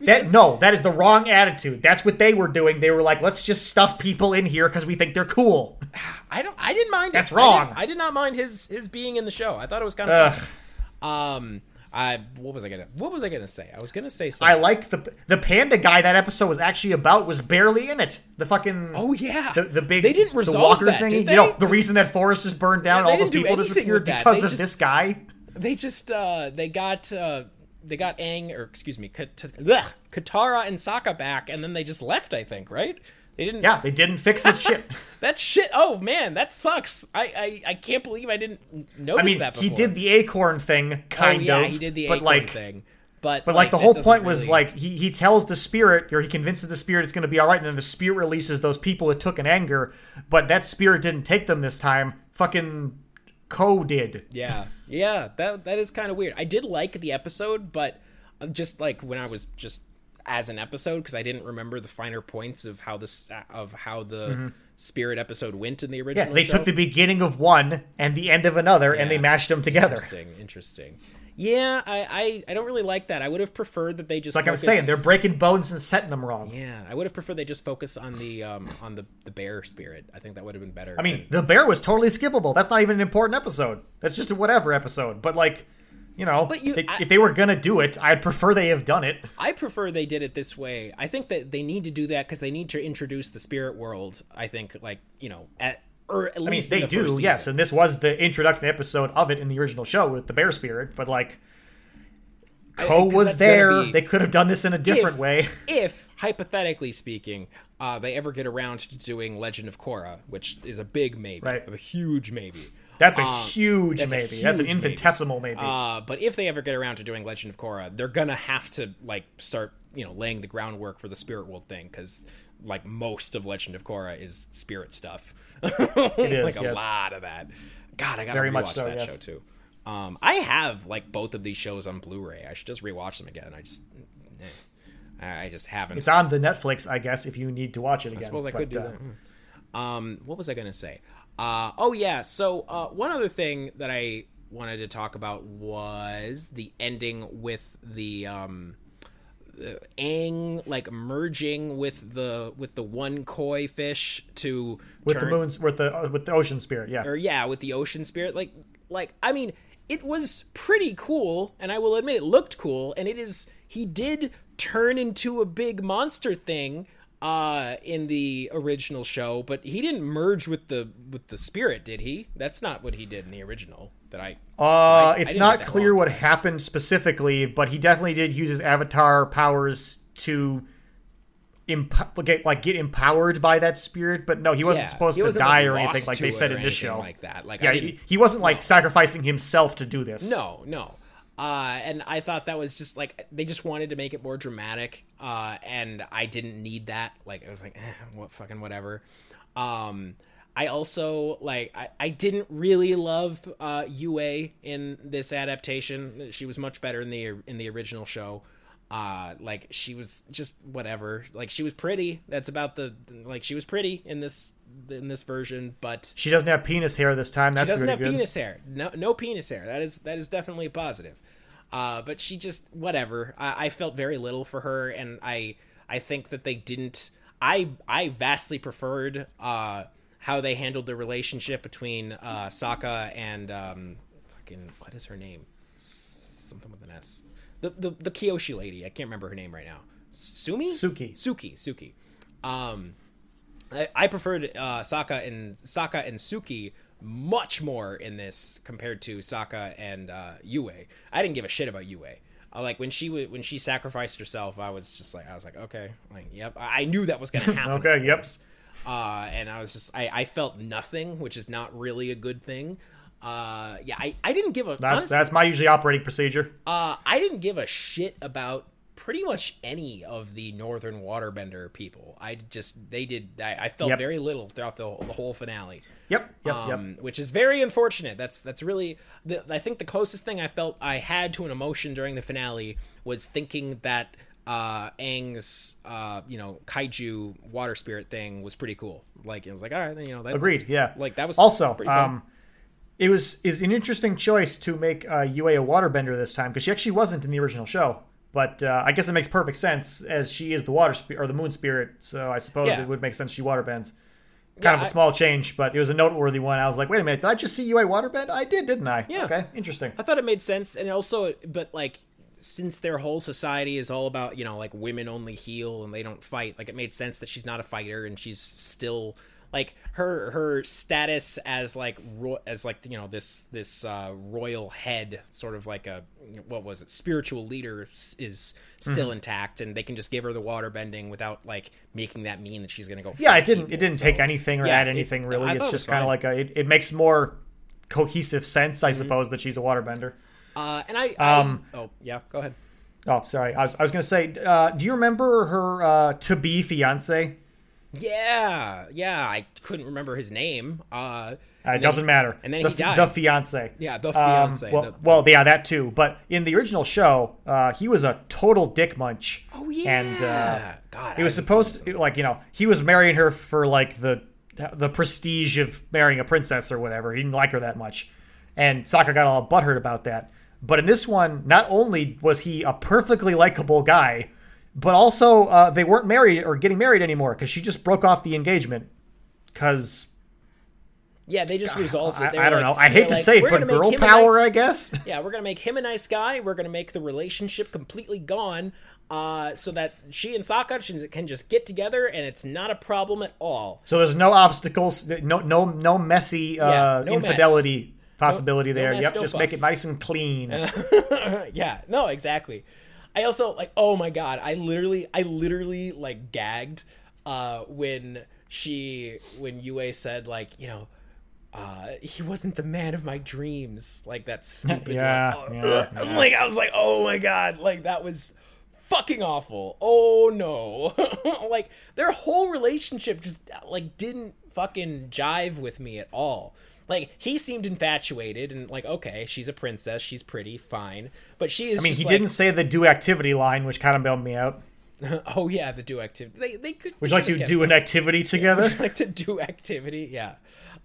That no, that is the wrong attitude. That's what they were doing. They were like, let's just stuff people in here because we think they're cool. (sighs) I don't I didn't mind That's it. I wrong. didn't- I, did not mind his his being in the show. I thought it was kind of Ugh. Um I what was I gonna what was I gonna say? I was gonna say something. I like the the panda guy that episode was actually about was barely in it. The fucking Oh yeah. the, the big They didn't the resolve walker that, thingy. You know, the reason that forest is burned down, Yeah, all those people disappeared because They of just- this guy. they just uh they got uh they got Aang or excuse me Kat- bleh, Katara and Sokka back and then they just left I think right they didn't Yeah, they didn't fix this shit. (laughs) that's shit oh man that sucks I I, I can't believe I didn't notice I mean, that before he did the acorn thing, oh kind yeah of. he did the acorn like, thing But But like, the whole point was like he he tells the spirit or he convinces the spirit it's going to be all right, and then the spirit releases those people it took in anger. But that spirit didn't take them this time. Fucking Koh did. Yeah, yeah, that that is kind of weird. I did like the episode, but uh, just like when I was just as an episode because I didn't remember the finer points of how this of how the spirit episode went in the original. Mm-hmm. Yeah, they show. took the beginning of one and the end of another, and they mashed them together. interesting, interesting. Yeah, I, I I don't really like that. I would have preferred that they just Like I'm saying, they're breaking bones and setting them wrong. Yeah, I would have preferred they just focus on the um on the the bear spirit. I think that would have been better. I mean, the bear was totally skippable. That's not even an important episode. That's just a whatever episode. But like, you know, But you- they- I- if they were gonna do it, I'd prefer they have done it. I prefer they did it this way. I think that they need to do that because they need to introduce the spirit world. I think, like you know, at or at I mean, least they the do, yes, and this was the introduction episode of it in the original show with the bear spirit. But like, Koh was there. be- They could have done this in a different if- way. (laughs) If hypothetically speaking, uh, they ever get around to doing Legend of Korra, which is a big maybe, Right. a huge maybe. That's a Uh, huge that's a maybe. that's an huge maybe. infinitesimal maybe. Uh, but if they ever get around to doing Legend of Korra, they're gonna have to like start, you know, laying the groundwork for the spirit world thing because like most of Legend of Korra is spirit stuff. (laughs) it is, like a yes. lot of that. God, I gotta Very rewatch much so, that yes. show too. Um, I have like both of these shows on Blu-ray. I should just rewatch them again. I just, eh. I I just haven't. it's on the Netflix, I guess, if you need to watch it again. I suppose I But, could do uh, that. Um, what was I gonna say? Uh, oh yeah. So uh, one other thing that I wanted to talk about was the ending with the um, Aang like merging with the with the one koi fish to With turn, the moons, with the uh, with the ocean spirit, yeah. or yeah, with the ocean spirit. Like, like I mean, it was pretty cool, and I will admit it looked cool, and it is. He did turn into a big monster thing uh in the original show but he didn't merge with the with the spirit did he that's not what he did in the original that i Uh, I it's didn't not clear what happened specifically, but he definitely did use his avatar powers to imp- get like get empowered by that spirit. But no, he wasn't Yeah, supposed he to wasn't, die like, or anything like they said in this show. like that. Like, yeah, he, he wasn't like sacrificing himself to do this. No, no. Uh, and I thought that was just like they just wanted to make it more dramatic, uh, and I didn't need that. Like I was like, eh, what fucking whatever. Um, I also like I, I didn't really love uh, Yue in this adaptation. She was much better in the in the original show. Uh, like she was just whatever. Like she was pretty. That's about the like she was pretty in this in this version, but She doesn't have penis hair this time. That's she doesn't have good. penis hair. No, no penis hair. That is that is definitely a positive. Uh, but she just whatever. I, I felt very little for her, and I I think that they didn't. I I vastly preferred uh, how they handled the relationship between uh, Sokka and um, fucking what is her name? Something with an S. The the the Kyoshi lady. I can't remember her name right now. Sumi. Suki. Suki. Suki. Um, I, I preferred uh, Sokka and Sokka and Suki much more in this compared to Sokka and uh, Yue. I didn't give a shit about Yue. Uh, like when she w- when she sacrificed herself, I was just like I was like okay, like yep. I, I knew that was gonna (laughs) happen. Okay, yep. Uh, and I was just I, I felt nothing, which is not really a good thing. Uh, yeah, I, I didn't give a That's honestly, that's my usually operating procedure. uh, I didn't give a shit about pretty much any of the Northern Waterbender people. I just they did. I, I felt Yep. very little throughout the, the whole finale. Yep, yep, um, yep. which is very unfortunate. That's that's really. The, I think the closest thing I felt I had to an emotion during the finale was thinking that uh, Aang's uh, you know kaiju water spirit thing was pretty cool. Like it was like all right, you know that Agreed. Yeah. Like that was also um, it was is an interesting choice to make uh, Yue a waterbender this time because she actually wasn't in the original show. But uh, I guess it makes perfect sense as she is the water or the moon spirit. So I suppose Yeah. it would make sense she water bends. Kind Yeah, of a I- small change, but it was a noteworthy one. I was like, wait a minute, did I just see Yue waterbend? I did, didn't I? Yeah. Okay, interesting. I thought it made sense, and also, but like, since their whole society is all about you know like women only heal and they don't fight, like it made sense that she's not a fighter and she's still like her her status as like ro- as like you know this this uh, royal head, sort of like a what was it spiritual leader is still intact, and they can just give her the water bending without like making that mean that she's gonna go. Yeah, it didn't. people, It didn't so- take anything or Yeah, add anything I really. It's just was kind of like a. It, it makes more cohesive sense, Mm-hmm. I suppose, that she's a waterbender. Uh, and I, I Um, oh yeah, go ahead. Oh, sorry. I was, I was going to say, uh, do you remember her uh, to be fiance? Yeah, yeah. I couldn't remember his name. Uh, Uh, it doesn't matter. and then the, he died. The fiance. Yeah, the Um, fiance. well, the- well, yeah, that too. But in the original show, uh, he was a total dick munch. oh yeah. And uh, God, he was supposed to, like, you know, he was marrying her for like the the prestige of marrying a princess or whatever. He didn't like her that much, and Sokka got all butthurt about that. But in this one, not only was he a perfectly likable guy, but also uh, they weren't married or getting married anymore because she just broke off the engagement. Because Yeah, they just resolved it. I, They I don't like- know. I hate to like, say it, but girl power, nice- I guess. (laughs) Yeah, we're gonna make him a nice guy. We're gonna make the relationship completely gone, uh, so that she and Sokka can- just get together, and it's not a problem at all. So there's no obstacles, no no no messy uh, Yeah, no mess. infidelity possibility No- no there. mess, yep, no just make it nice and clean. (laughs) yeah, no, exactly. I also like. Oh my god, I literally, I literally like gagged uh, when she, when Yue said like, you know. Uh, he wasn't the man of my dreams, like that stupid. Yeah, like, oh, yeah. I'm like, I was like, oh my god, like that was fucking awful. Oh no, (laughs) like their whole relationship just like didn't fucking jive with me at all. Like he seemed infatuated and like, okay, she's a princess, she's pretty, fine, but she is. I mean, he like, didn't say the do activity line, which kind of bailed me out. (laughs) Oh yeah, the do activity. They they could. Would you like to do an activity together? like to do activity yeah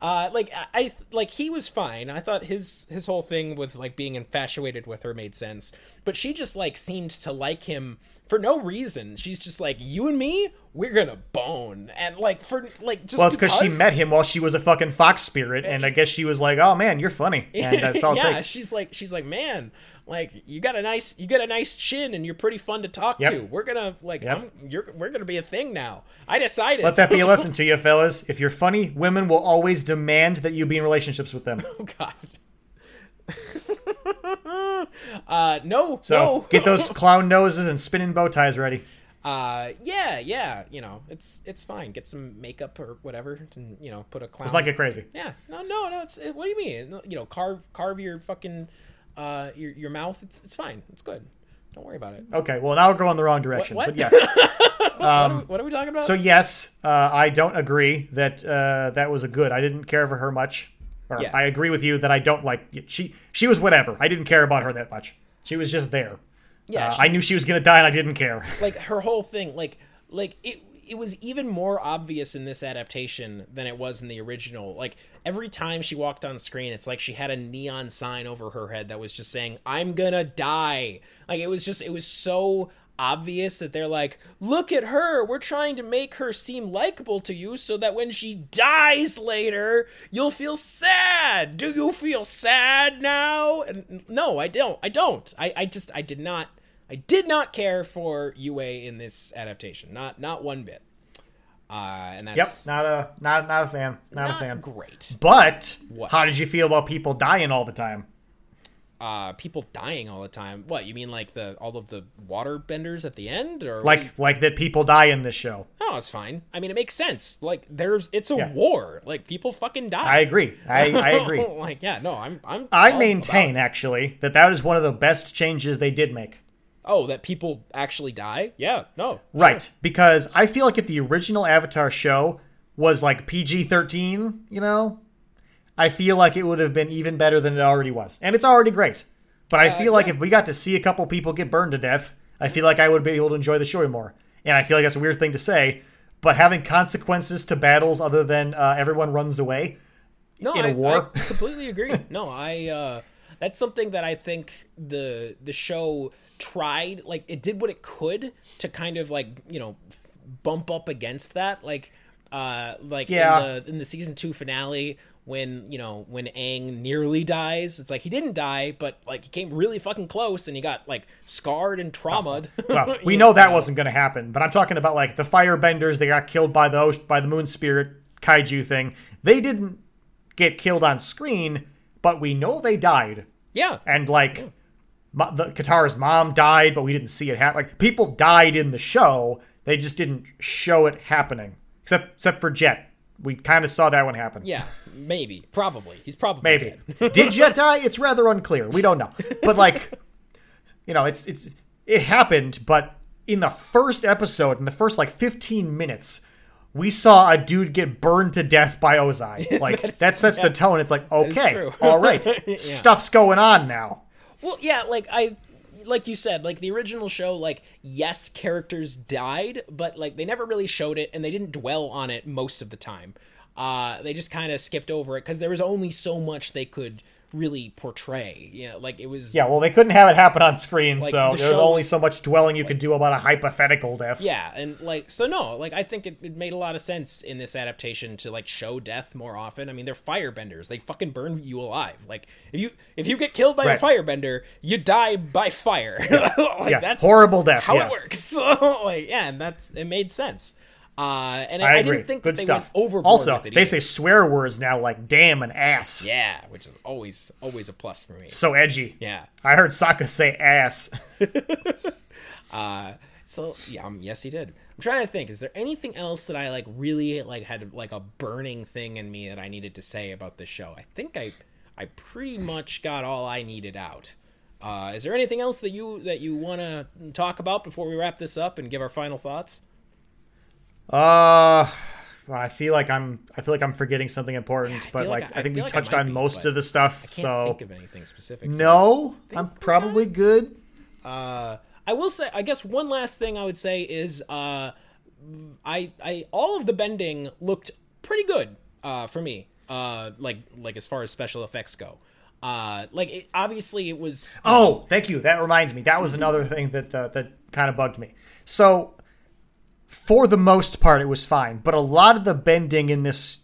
uh like I, I like he was fine i thought his his whole thing with like being infatuated with her made sense but she just like seemed to like him for no reason she's just like you and me we're gonna bone and like for like just Well, it's because she met him while she was a fucking fox spirit, and I guess she was like, "Oh man, you're funny," (laughs) and that's all it yeah she's like she's like man like you got a nice you got a nice chin and you're pretty fun to talk Yep. to we're gonna like Yep. I'm, you're we're gonna be a thing now i decided Let that be a lesson (laughs) to you, fellas. If you're funny, women will always demand that you be in relationships with them. (laughs) Oh God. (laughs) uh no So no get (laughs) those clown noses and spinning bow ties ready. uh yeah yeah you know it's it's fine get some makeup or whatever and you know put a clown It's like it crazy. yeah no no no it's it, what do you mean you know carve carve your fucking uh your your mouth it's it's fine it's good don't worry about it Okay, well now we're going the wrong direction, what? but yes. (laughs) what, are we, what are we talking about So yes, uh, I don't agree that uh, that was a good. I didn't care for her much. Or Yeah. I agree with you that I don't like she. She was whatever. I didn't care about her that much. She was just there. yeah Uh, she- I knew she was gonna die, and I didn't care. (laughs) like her whole thing like like it it was even more obvious in this adaptation than it was in the original like every time she walked on screen it's like she had a neon sign over her head that was just saying i'm gonna die like it was just it was so obvious that they're like look at her we're trying to make her seem likable to you so that when she dies later you'll feel sad do you feel sad now and no i don't i don't i, I just i did not I did not care for Yue in this adaptation, not not one bit. Uh, and Yep, that's not a not not a fan. Not, not a fan. great. But What? how did you feel about people dying all the time? Uh, people dying all the time. What you mean, like the all of the water benders at the end, or Like you- like that people die in this show. oh, it's fine. I mean, it makes sense. Like there's, it's a Yeah. war. Like people fucking die. I agree. I, I (laughs) agree. like yeah, no, I'm I'm. I maintain about actually that that is one of the best changes they did make. Oh, that people actually die. Yeah, no, Right, because I feel like if the original Avatar show was like PG 13, you know, I feel like it would have been even better than it already was. And it's already great. But I feel like if we got to see a couple people get burned to death, I feel like I would be able to enjoy the show more. And I feel like that's a weird thing to say, but having consequences to battles other than uh, everyone runs away, no, in a I- war. I completely agree. No, I uh that's something that I think the the show tried like it did what it could to kind of like, you know, f- bump up against that like uh like Yeah. in the in the season 2 finale when, you know, when Aang nearly dies, it's like he didn't die, but like he came really fucking close and he got like scarred and traumatized. (laughs) well, (laughs) we know that wasn't going to happen, but I'm talking about like the firebenders that got killed by the ocean, by the moon spirit kaiju thing. They didn't get killed on screen, but we know they died. Yeah. And like mo- the Katara's mom died, but we didn't see it happen. Like people died in the show, they just didn't show it happening. Except except for Jet. We kind of saw that one happen. Yeah, maybe, probably. He's probably Maybe. dead. (laughs) Did Jet die? It's rather unclear. We don't know. (laughs) But like, you know, it's it's it happened, but in the first episode, in the first like 15 minutes, we saw a dude get burned to death by Ozai. (laughs) Like That is- that sets yeah. the tone. It's like, okay, all right, Yeah. stuff's going on now. Well, yeah, like I like you said, like the original show, like yes, characters died, but like they never really showed it and they didn't dwell on it most of the time. Uh they just kind of skipped over it cuz there was only so much they could really portray. You know, like it was Yeah, well, they couldn't have it happen on screen, Like, so the there's only was- so much dwelling you could do about a hypothetical death. Yeah, and like so no, like I think it, it made a lot of sense in this adaptation to like show death more often. I mean, they're firebenders; they fucking burn you alive. Like if you if you get killed by Right. a firebender, you die by fire. (laughs) like Yeah, that's horrible death, How yeah. it works. So (laughs) like yeah, and that's it made sense. Uh, and I, I I didn't think Good that they stuff. went overboard also, they either. say swear words now like damn and ass. yeah, which is always always a plus for me. So edgy. Yeah. I heard Sokka say ass. (laughs) (laughs) Uh, so yeah, um, yes, he did. I'm trying to think. Is there anything else that I like really like had like a burning thing in me that I needed to say about this show? I think I I pretty much got all I needed out. Uh, is there anything else that you that you want to talk about before we wrap this up and give our final thoughts? Uh I feel like I'm I feel like I'm forgetting something important, I but like, like I, I- think we like touched on be, most of the stuff. Can't so think of anything specific. so- no, I'm probably good. Uh, I will say, I guess one last thing I would say is, uh, I, I, all of the bending looked pretty good, uh, for me. Uh, like, like as far as special effects go. Uh, like it, obviously it was. Oh, thank you. That reminds me. That was another thing that uh, that kind of bugged me. So, for the most part, it was fine, but a lot of the bending in this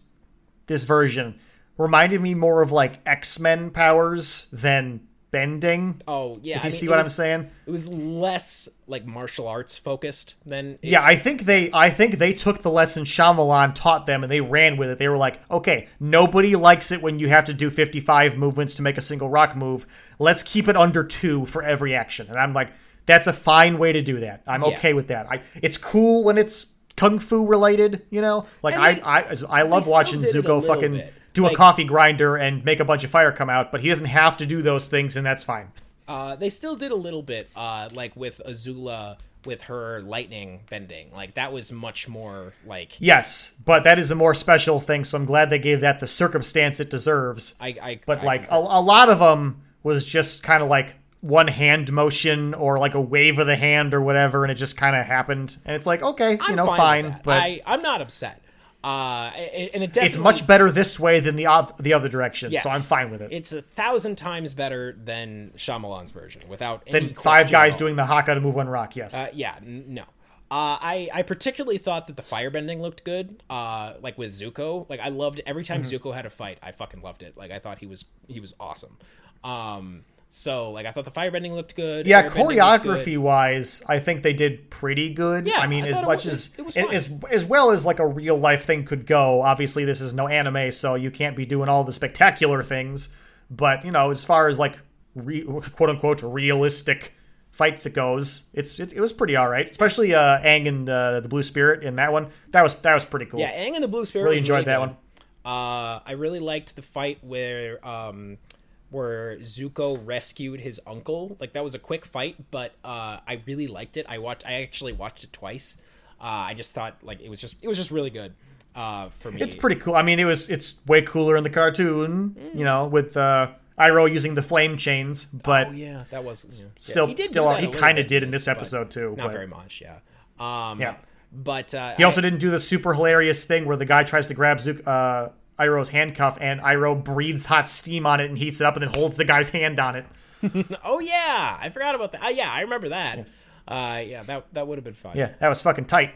this version reminded me more of like X Men powers than bending. Oh yeah, if I you mean, see what I'm saying. It was less like martial arts focused than. it- Yeah, I think they I think they took the lesson Shyamalan taught them and they ran with it. They were like, okay, nobody likes it when you have to do 55 movements to make a single rock move. Let's keep it under two for every action. And I'm like, that's a fine way to do that. I'm Yeah. okay with that. I it's cool when it's kung fu related, you know. Like I I I love watching did it a Zuko fucking bit. do a coffee grinder and make a bunch of fire come out, but he doesn't have to do those things, and that's fine. Uh, they still did a little bit, uh, like with Azula with her lightning bending. Like that was much more like Yes, but that is a more special thing, so I'm glad they gave that the circumstance it deserves. I. I but I like a, a lot of them was just kind of like one hand motion or like a wave of the hand or whatever and it just kind of happened and it's like okay you I'm know fine, fine, but I, I'm not upset. Uh, and it it's much better this way than the op- the other direction Yes. so i'm fine with it It's a thousand times better than Shyamalan's version, without any then five guys doing the haka to move one rock yes Uh, yeah, n- no. Uh, I I particularly thought that the firebending looked good. Uh, like with Zuko, like I loved every time Mm-hmm. Zuko had a fight. I fucking loved it. Like I thought he was he was awesome. Um, so like I thought the firebending looked good. yeah was good. choreography wise i think they did pretty good Yeah, i mean I as much was- as it was as as well as like a real life thing could go obviously this is no anime so you can't be doing all the spectacular things but you know as far as like re- quote unquote realistic fights it goes it's it, it was pretty all right especially uh Aang and uh, the blue spirit in that one that was that was pretty cool Yeah, Aang and the Blue Spirit Really was enjoyed that good. one. Uh, I really liked the fight where um, where Zuko rescued his uncle. Like that was a quick fight, but uh, I really liked it. I watched. I actually watched it twice. Uh, I just thought like it was just it was just really good uh, for me. It's pretty cool. I mean, it was it's way cooler in the cartoon, you know, with uh, Iroh using the flame chains, but Oh yeah, that was yeah. still- Yeah, he still- he kinda did in this, episode, too, Not but- very much, yeah. Um, Yeah. but uh, he also didn't do the super hilarious thing where the guy tries to grab Zuko, uh, Iroh's handcuff and Iroh breathes hot steam on it and heats it up and then holds the guy's hand on it. (laughs) Oh yeah, I forgot about that. Uh, yeah, I remember that. Yeah, uh, yeah that that would have been fun. Yeah, that was fucking tight.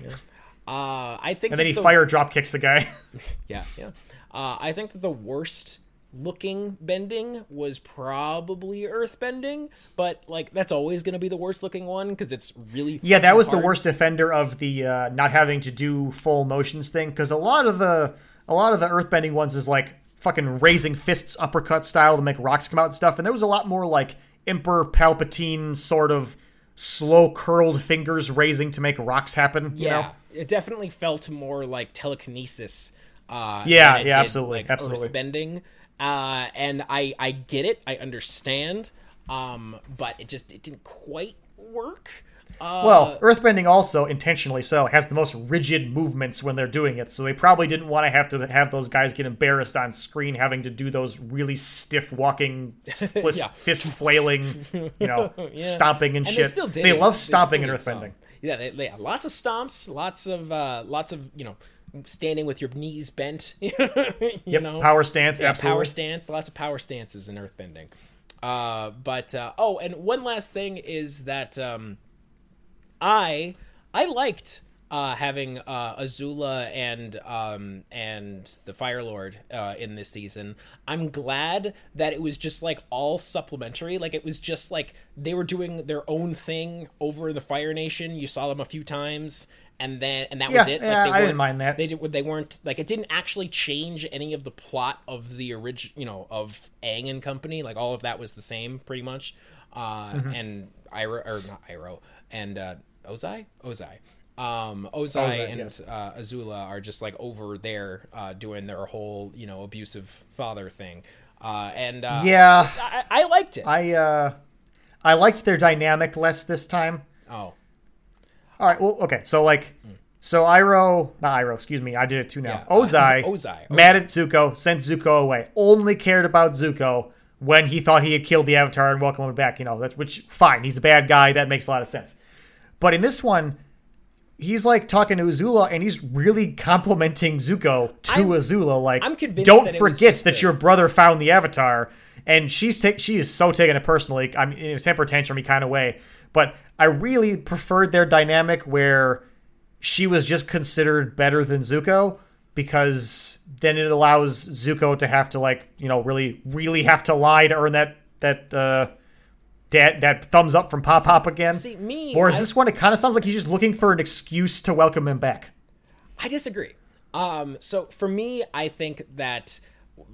Uh, I think And then he the- fire drop kicks the guy. (laughs) Yeah, yeah. Uh, I think that the worst looking bending was probably earth bending, but like that's always going to be the worst looking one because it's really yeah, that was the worst offender of the uh, not having to do full motions thing because a lot of the a lot of the earthbending ones is like fucking raising fists uppercut style to make rocks come out and stuff, and there was a lot more like Emperor Palpatine sort of slow curled fingers raising to make rocks happen. You Yeah, know? it definitely felt more like telekinesis. Uh, Yeah, yeah, did, absolutely, like, absolutely. Bending, uh, and I I get it, I understand, um, but it just it didn't quite work. Uh, Well, Earthbending also intentionally so has the most rigid movements when they're doing it, so they probably didn't want to have to have those guys get embarrassed on screen having to do those really stiff walking, (laughs) fist, Yeah. fist flailing, you know, (laughs) stomping and, and shit. they still did. They love They stomping did some. Earthbending. Yeah, they, they lots of stomps, lots of uh, lots of you know standing with your knees bent. (laughs) you Yep, know, power stance, yeah, absolutely. power stance, lots of power stances in earthbending. Uh, but uh, oh, and one last thing is that um, I I liked uh, having uh, Azula and um, and the Fire Lord uh, in this season. I'm glad that it was just like all supplementary. Like it was just like they were doing their own thing over in the Fire Nation. You saw them a few times. And then, and that was it. yeah, like, they I didn't mind that. They did. They weren't like it. Didn't actually change any of the plot of the original. You know, of Aang and company. Like all of that was the same, pretty much. Uh, Mm-hmm. And Iroh, or not Iroh, and uh, Ozai, Ozai, um, Ozai, Ozai, and yes. uh, Azula are just like over there uh, doing their whole, you know, abusive father thing. Uh, and uh, Yeah, I, I liked it. I uh, I liked their dynamic less this time. oh, All right, well, okay, so like, so Iroh, not Iroh, excuse me, I did it too now. Yeah, uh, (laughs) Ozai, Ozai, mad at Zuko, sent Zuko away. Only cared about Zuko when he thought he had killed the Avatar and welcomed him back. You know, that's which fine, he's a bad guy. That makes a lot of sense. But in this one, he's like talking to Azula and he's really complimenting Zuko to I'm- Azula. Like, I'm convinced don't forget that your brother found the Avatar. And she's ta- she is so taking it personally. I'm in a temper tantrum kind of way. But I really preferred their dynamic where she was just considered better than Zuko because then it allows Zuko to have to like you know really really have to lie to earn that that uh that that thumbs up from Pop Pop again. see, me, or is I- this one? It kind of sounds like he's just looking for an excuse to welcome him back. I disagree. Um, so for me, I think that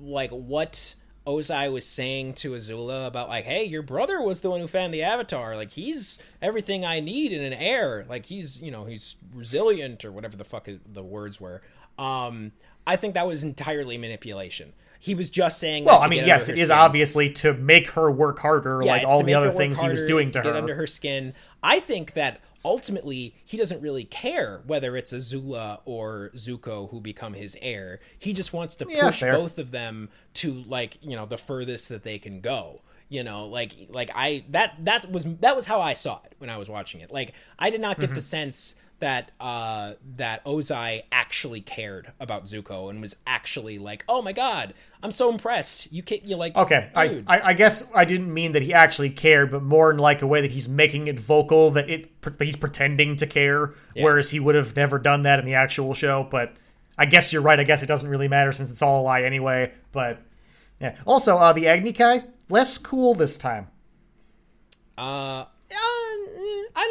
like what Ozai was saying to Azula about like, hey, your brother was the one who found the Avatar. Like he's everything I need in an heir. Like he's you know he's resilient or whatever the fuck the words were. Um, I think that was entirely manipulation. He was just saying. Well, I mean, yes, it her is obviously to make her work harder, Yeah, like all the other things he was doing to get her. under her skin. I think that ultimately he doesn't really care whether it's Azula or Zuko who become his heir. He just wants to Yeah, push fair. both of them to like you know the furthest that they can go. You know, like like I that that was that was how I saw it when I was watching it. Like I did not get Mm-hmm. the sense that uh that Ozai actually cared about Zuko and was actually like, "Oh my god, I'm so impressed. You can't, you like Okay, I, dude. I I guess I didn't mean that he actually cared, but more in like a way that he's making it vocal that it that he's pretending to care, whereas he would have never done that in the actual show. But I guess you're right. I guess it doesn't really matter since it's all a lie anyway. But yeah. Also, uh, the Agni Kai less cool this time. Uh,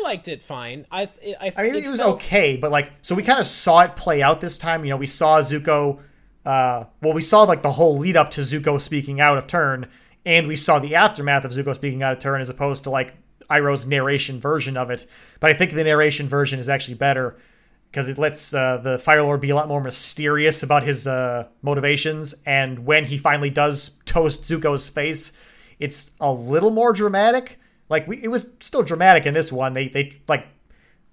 liked it fine. I I, I mean, it, was felt- okay, but like, so we kind of saw it play out this time. You know, we saw Zuko. Uh, well, we saw like the whole lead up to Zuko speaking out of turn, and we saw the aftermath of Zuko speaking out of turn, as opposed to like Iroh's narration version of it. But I think the narration version is actually better because it lets uh, the Fire Lord be a lot more mysterious about his uh, motivations, and when he finally does toast Zuko's face, it's a little more dramatic. Like we, it was still dramatic in this one. They they like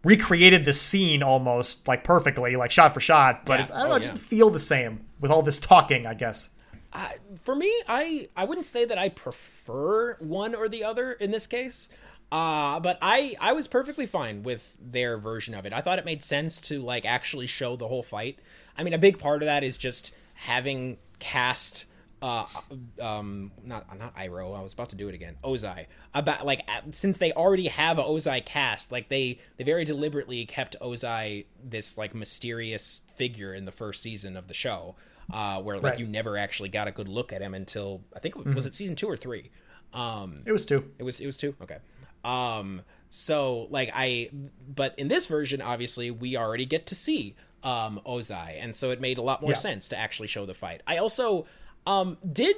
recreated the scene almost like perfectly, like shot for shot. But Yeah. it's, I don't Oh, know, it yeah. didn't feel the same with all this talking. I guess. I, for me, I I wouldn't say that I prefer one or the other in this case. Uh, but I I was perfectly fine with their version of it. I thought it made sense to like actually show the whole fight. I mean, a big part of that is just having cast uh um not not Iroh I was about to do it again Ozai about like uh, since they already have a Ozai cast like they they very deliberately kept Ozai this like mysterious figure in the first season of the show uh where like Right. you never actually got a good look at him until I think was it season 2 or 3 um It was two. it was it was two. Okay. Um. So like I, but in this version, obviously, we already get to see um Ozai, and so it made a lot more Yeah. sense to actually show the fight. I also um did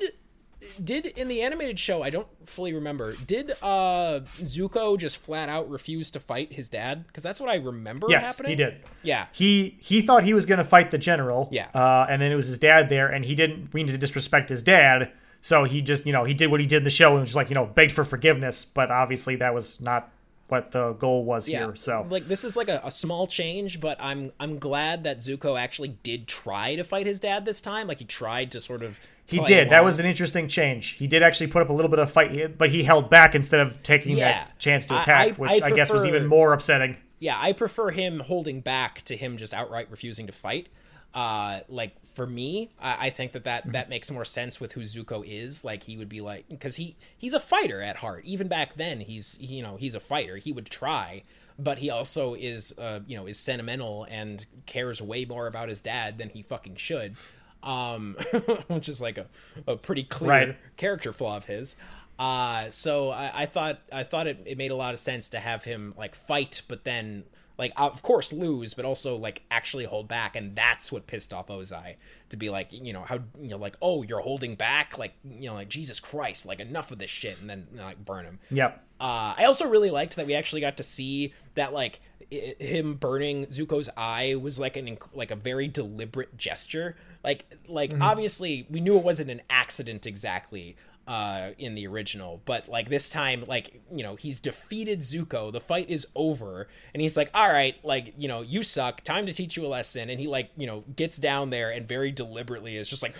did in the animated show i don't fully remember did uh zuko just flat out refuse to fight his dad because that's what i remember Yes, happening he did. yeah He he thought he was going to fight the general. Yeah. Uh, and then it was his dad there, and he didn't mean to disrespect his dad. So he just, you know, he did what he did in the show and was just like, you know, begged for forgiveness. But obviously that was not what the goal was Yeah, here. So like this is like a, a small change, but I'm I'm glad that Zuko actually did try to fight his dad this time. Like he tried to sort of he did. That was an interesting change. He did actually put up a little bit of fight, but he held back instead of taking Yeah. that chance to attack, I- which I I, guess was even more upsetting. yeah, I prefer him holding back to him just outright refusing to fight. Uh, like for me, I, I think that that that makes more sense with who Zuko is. Like he would be like because he he's a fighter at heart. Even back then, he's you know he's a fighter. He would try, but he also is uh you know is sentimental and cares way more about his dad than he fucking should. Um, (laughs) which is like a, a pretty clear Right. character flaw of his. Uh, so I, I thought I thought it, it made a lot of sense to have him like fight, but then like of course lose, but also like actually hold back, and that's what pissed off Ozai to be like you know how you know like oh you're holding back like you know like Jesus Christ like enough of this shit, and then you know, like burn him. Yep. Uh, I also really liked that we actually got to see that like i him burning Zuko's eye was like an like a very deliberate gesture. Like like obviously we knew it wasn't an accident exactly uh in the original, but like this time like you know he's defeated Zuko. The fight is over, and he's like, all right, like you know you suck. Time to teach you a lesson. And he like you know gets down there and very deliberately is just like.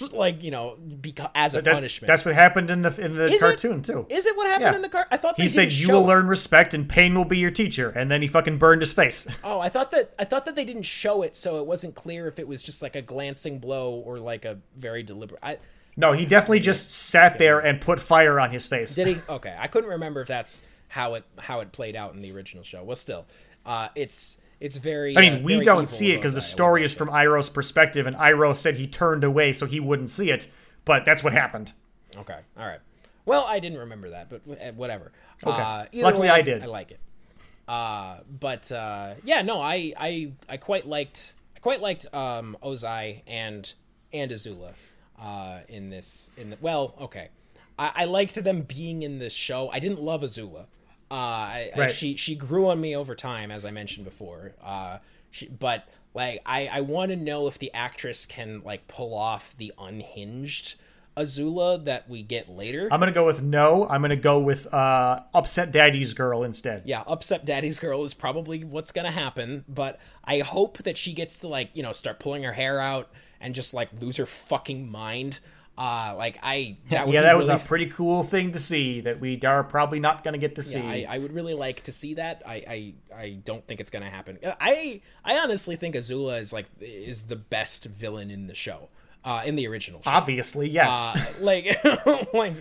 Like you know, because as a That's punishment. that's what happened in the in the Is it? cartoon too. Is it what happened Yeah. in the car? I thought He said, "You will it. learn respect, and pain will be your teacher." And then he fucking burned his face. (laughs) Oh, I thought that I thought that they didn't show it, so it wasn't clear if it was just like a glancing blow or like a very deliberate. I No, he definitely just sat there and put fire on his face. did he. (laughs) Okay, I couldn't remember if that's how it how it played out in the original show. Well, still, uh, it's it's very. I mean, uh, we don't see it because the story is from Iroh's perspective, and Iroh said he turned away so he wouldn't see it. But that's what happened. Okay, all right. Well, I didn't remember that, but uh, whatever. Okay. Uh, Luckily, way, I did. I like it. Uh, but uh, yeah, no, I, I I quite liked I quite liked um, Ozai and and Azula uh, in this in the well, okay. I, I liked them being in this show. I didn't love Azula. Uh, I, I, she she grew on me over time, as I mentioned before. Uh, she, but like I I want to know if the actress can like pull off the unhinged Azula that we get later. I'm gonna go with no. I'm gonna go with uh, upset daddy's girl instead. yeah, upset daddy's girl is probably what's gonna happen, but I hope that she gets to like, you know, start pulling her hair out and just like lose her fucking mind. Uh like I (laughs) that yeah, that was really a pretty cool thing to see that we are probably not gonna get to see. I, I would really like to see that. I, I I don't think it's gonna happen. I I honestly think Azula is like is the best villain in the show. Uh in the original show. Obviously, yes. Uh, like (laughs) like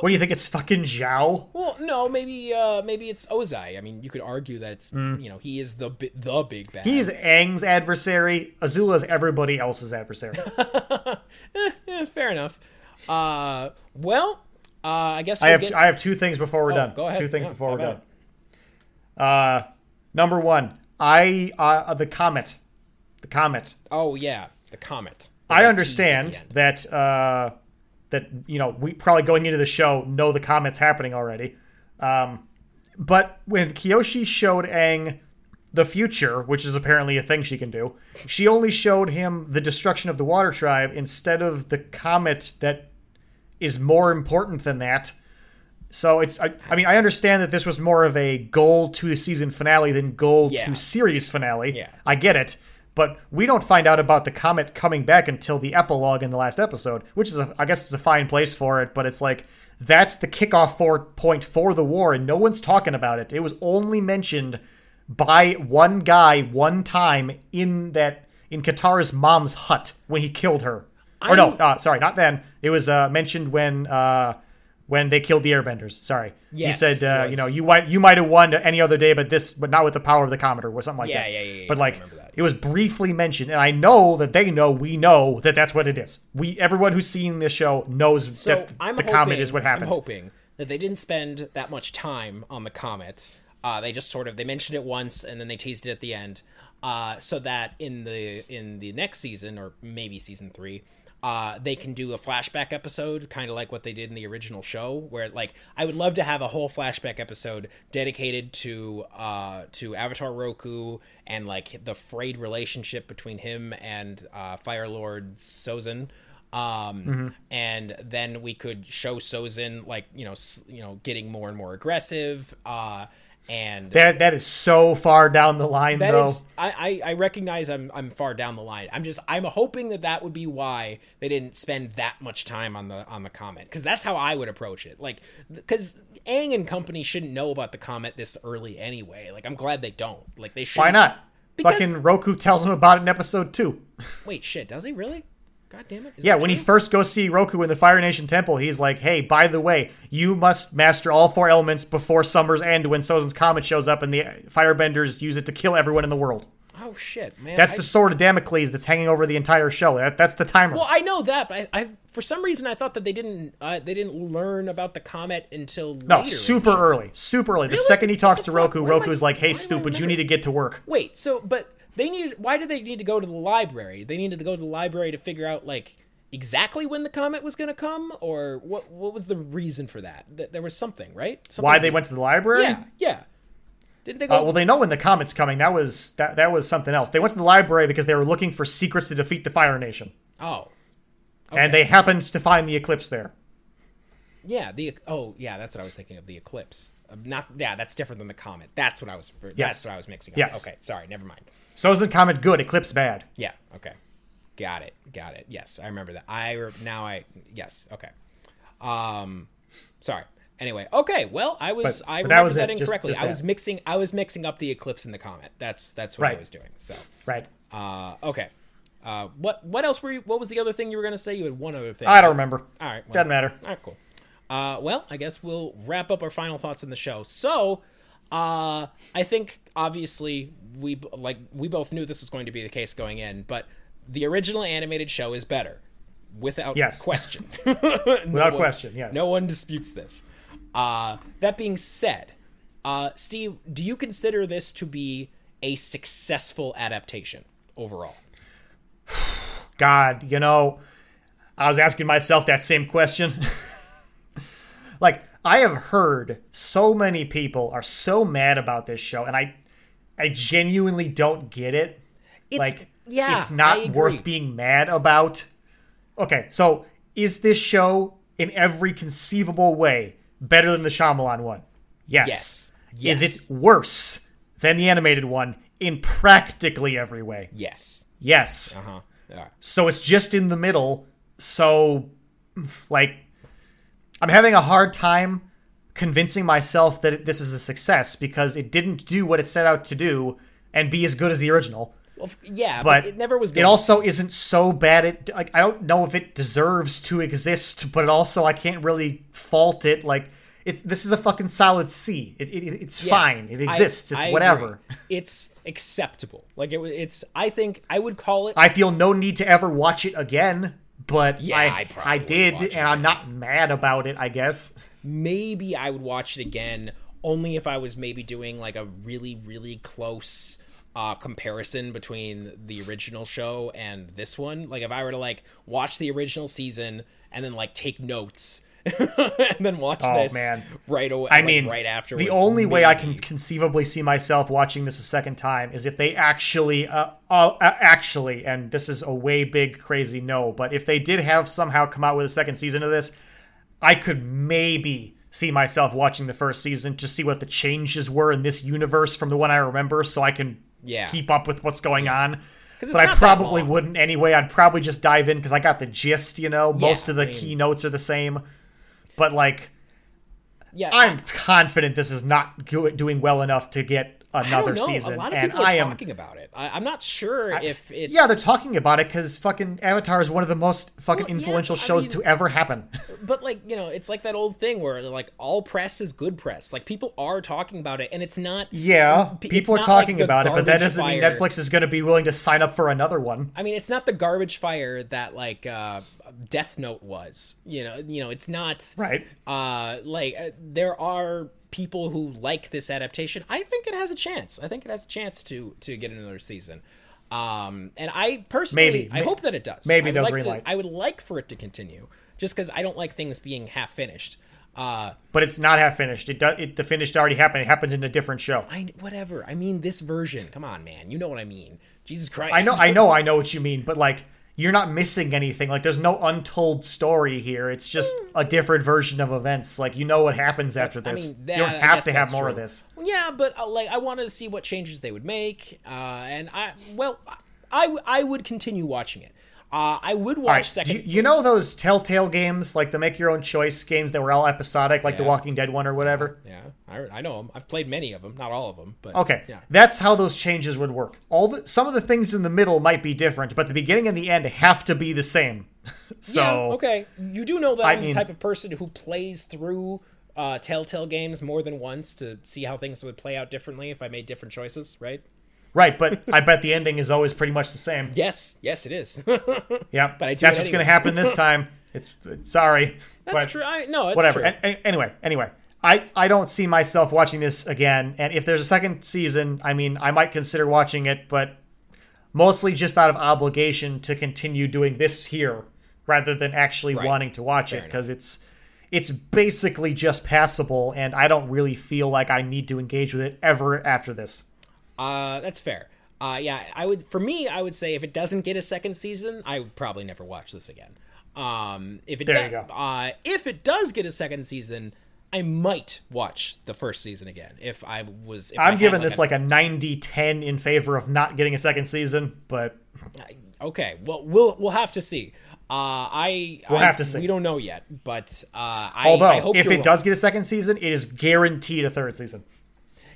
what do you think? It's fucking Zhao? Well, no, maybe uh maybe it's Ozai. I mean, you could argue that it's you know he is the the big bad. Mm. He's Aang's adversary. Azula's everybody else's adversary. (laughs) Eh, fair enough. Uh, well, uh, I guess I we'll have get- I have two things before we're Oh, done. go ahead. Two things Yeah, before we're done. Uh, number one, I uh, the comet, the comet. oh yeah, the comet. I understand the that uh, that you know we probably going into the show know the comet's happening already, um, but when Kyoshi showed Aang the future, which is apparently a thing she can do, she only showed him the destruction of the Water Tribe instead of the comet that is more important than that. So it's I, I mean I understand that this was more of a goal to season finale than goal Yeah. to series finale. Yeah. I get it, but we don't find out about the comet coming back until the epilogue in the last episode, which is a, I guess it's a fine place for it, but it's like that's the kickoff for point for the war and no one's talking about it. It was only mentioned by one guy one time in that in Katara's mom's hut when he killed her. Or no, uh, sorry, not then. It was uh, mentioned when uh, when they killed the Airbenders. Sorry, he said, uh, was. you know, you might you might have won any other day, but this, but not with the power of the comet or something like Yeah, that. yeah, yeah, yeah, But like. It was briefly mentioned, and I know that they know, we know that that's what it is. We everyone who's seen this show knows So that I'm the hoping, comet is what happened. I'm hoping that they didn't spend that much time on the comet. Uh, they just sort of they mentioned it once and then they teased it at the end, uh, so that in the in the next season or maybe season three, uh, they can do a flashback episode, kind of like what they did in the original show. Where like I would love to have a whole flashback episode dedicated to uh, to Avatar Roku and like the frayed relationship between him and uh, Fire Lord Sozin Um, Mm-hmm. and then we could show Sozin like you know s- you know getting more and more aggressive. Uh, and That that is so far down the line, that though. is, I, I I recognize I'm I'm far down the line. I'm just I'm hoping that that would be why they didn't spend that much time on the on the comet because that's how I would approach it. Like because Aang and company shouldn't know about the comet this early anyway. Like I'm glad they don't. Like they should. Why not? Because- Fucking Roku tells him about it in episode two. (laughs) Wait, shit. Does he really? God damn it. Is Yeah, when he first goes see Roku in the Fire Nation temple, he's like, "Hey, by the way, you must master all four elements before summer's end when Sozin's comet shows up and the firebenders use it to kill everyone in the world." Oh shit, man. That's I- the sword of Damocles that's hanging over the entire show. That, that's the timer. Well, I know that, but I, I for some reason I thought that they didn't uh, they didn't learn about the comet until no, super early, super early. The second he talks to? Roku, Why am I- Roku's like, "Hey, stupid, you need to get to work." Wait, so but they needed why did they need to go to the library? They needed to go to the library to figure out like exactly when the comet was going to come or what what was the reason for that? Th- There was something, right? Something Why they went to the library? Yeah, yeah. Didn't they go Uh, well, they know when the comet's coming. That was that. That was something else. They went to the library because they were looking for secrets to defeat the Fire Nation, Oh. and they happened to find the eclipse there. Yeah, the oh yeah, that's what I was thinking of the eclipse. Not yeah, that's different than the comet. That's what I was Yes. that's what I was mixing up. Yes. Okay, sorry, never mind. Sozin comet good, eclipse bad. Yeah. Okay. Got it. Got it. Yes, I remember that. I re- now I yes. Okay. Um, sorry. Anyway, okay. Well, I was But- I but that remember was that it, just- incorrectly. just I was that. mixing I was mixing up the eclipse and the comet. That's that's what I was doing. So, Right. uh, okay. Uh, what what else were you? What was the other thing you were going to say? You had one other thing. I don't remember. All right. Well, Doesn't matter. All right, cool. Uh, well, I guess we'll wrap up our final thoughts in the show. So, uh, I think obviously we like we both knew this was going to be the case going in, but the original animated show is better, without Yes. question. (laughs) Without question, yes. No one disputes this. Uh, that being said, uh, Steve, do you consider this to be a successful adaptation overall? (sighs) God, you know, I was asking myself that same question. (laughs) like, I have heard so many people are so mad about this show, and I, I genuinely don't get it. It's, like, yeah, it's not worth being mad about. Okay, so is this show in every conceivable way better than the Shyamalan one? Yes. Yes. Is it worse than the animated one in practically every way? Yes. Yes. Uh huh. Yeah. So it's just in the middle. So, like, I'm having a hard time convincing myself that this is a success because it didn't do what it set out to do and be as good as the original. Well, yeah, but, But it never was. Good. It also isn't so bad. It like I don't know if it deserves to exist, but also I can't really fault it. Like it's this is a fucking solid C. It, it it's Yeah. fine. It exists. I it's agree. whatever. It's acceptable. Like it. It's. I think I would call it. I feel no need to ever watch it again. But Yeah, I I, I, did, and I'm not mad about it. I guess. maybe I would watch it again only if I was maybe doing like a really really close uh comparison between the original show and this one like if I were to like watch the original season and then like take notes (laughs) and then watch Oh, this man. right away I like, mean, right after the only way I can conceivably see myself watching this a second time is if they actually, uh, uh, uh, actually, and this is a way big crazy no, but if they did have somehow come out with a second season of this, I could maybe see myself watching the first season to see what the changes were in this universe from the one I remember, so I can Yeah. keep up with what's going on. But I probably wouldn't anyway. I'd probably just dive in because I got the gist. You know, most Yeah, of the I mean- keynotes are the same. But like, yeah I'm confident this is not doing well enough to get I another season, a lot of and people are I am. talking about it I, I'm not sure if it's Yeah, they're talking about it because fucking Avatar is one of the most fucking Well, influential I shows mean- to ever happen. (laughs) but like you know it's like that old thing where like all press is good press like people are talking about it and it's not Yeah, It's people are not like talking the about it, but that doesn't mean. Netflix is going to be willing to sign up for another one. I mean, it's not the garbage fire that like uh, Death Note was. You know, you know, it's not Right. Uh, like uh, there are people who like this adaptation. I think it has a chance. I think it has a chance to to get another season. Um, and I personally, Maybe. I May- hope that it does. maybe they'll like to- greenlight. I would like for it to continue, just because I don't like things being half finished. Uh, But it's not half finished. It, do, it the finished already happened. It happened in a different show. I whatever. I mean, this version. Come on, man. You know what I mean. Jesus Christ. I know, I know, I know what you mean, but like, you're not missing anything. Like there's no untold story here. It's just a different version of events. Like you know what happens after I this. mean, that- you don't have to have more true. of this. Yeah, but uh, like I wanted to see what changes they would make, uh, and I well, I w- I would continue watching it. Uh, I would watch right. second. You, you know those Telltale games, like the make your own choice games that were all episodic, like the Walking Dead one or whatever? yeah, I, I know them. I've played many of them, not all of them, but Okay, yeah. that's how those changes would work. All the some of the things in the middle might be different, but the beginning and the end have to be the same. (laughs) so yeah, okay. You do know that I I'm mean- the type of person who plays through uh, Telltale games more than once to see how things would play out differently if I made different choices, right? Right, but I bet the ending is always pretty much the same. Yes, yes, it is. (laughs) Yeah, But I that's what's going to happen this (laughs) time. It's, it's- sorry. That's true. I, no, it's Whatever. true. An- an- anyway, anyway, I I don't see myself watching this again. And if there's a second season, I mean, I might consider watching it, but mostly just out of obligation to continue doing this here rather than actually Right. wanting to watch it because it's it's basically just passable, and I don't really feel like I need to engage with it ever after this. Uh, that's fair. Uh, yeah, I would. For me, I would say if it doesn't get a second season, I would probably never watch this again. Um, if it There do- you go. Uh, if it does get a second season, I might watch the first season again. If I was, if I I'm had, giving this a- like a 90-10 in favor of not getting a second season, but okay. Well, we'll we'll have to see. Uh, I We'll I- have to see. We don't know yet, but uh, I, although I hope if it wrong. does get a second season, it is guaranteed a third season.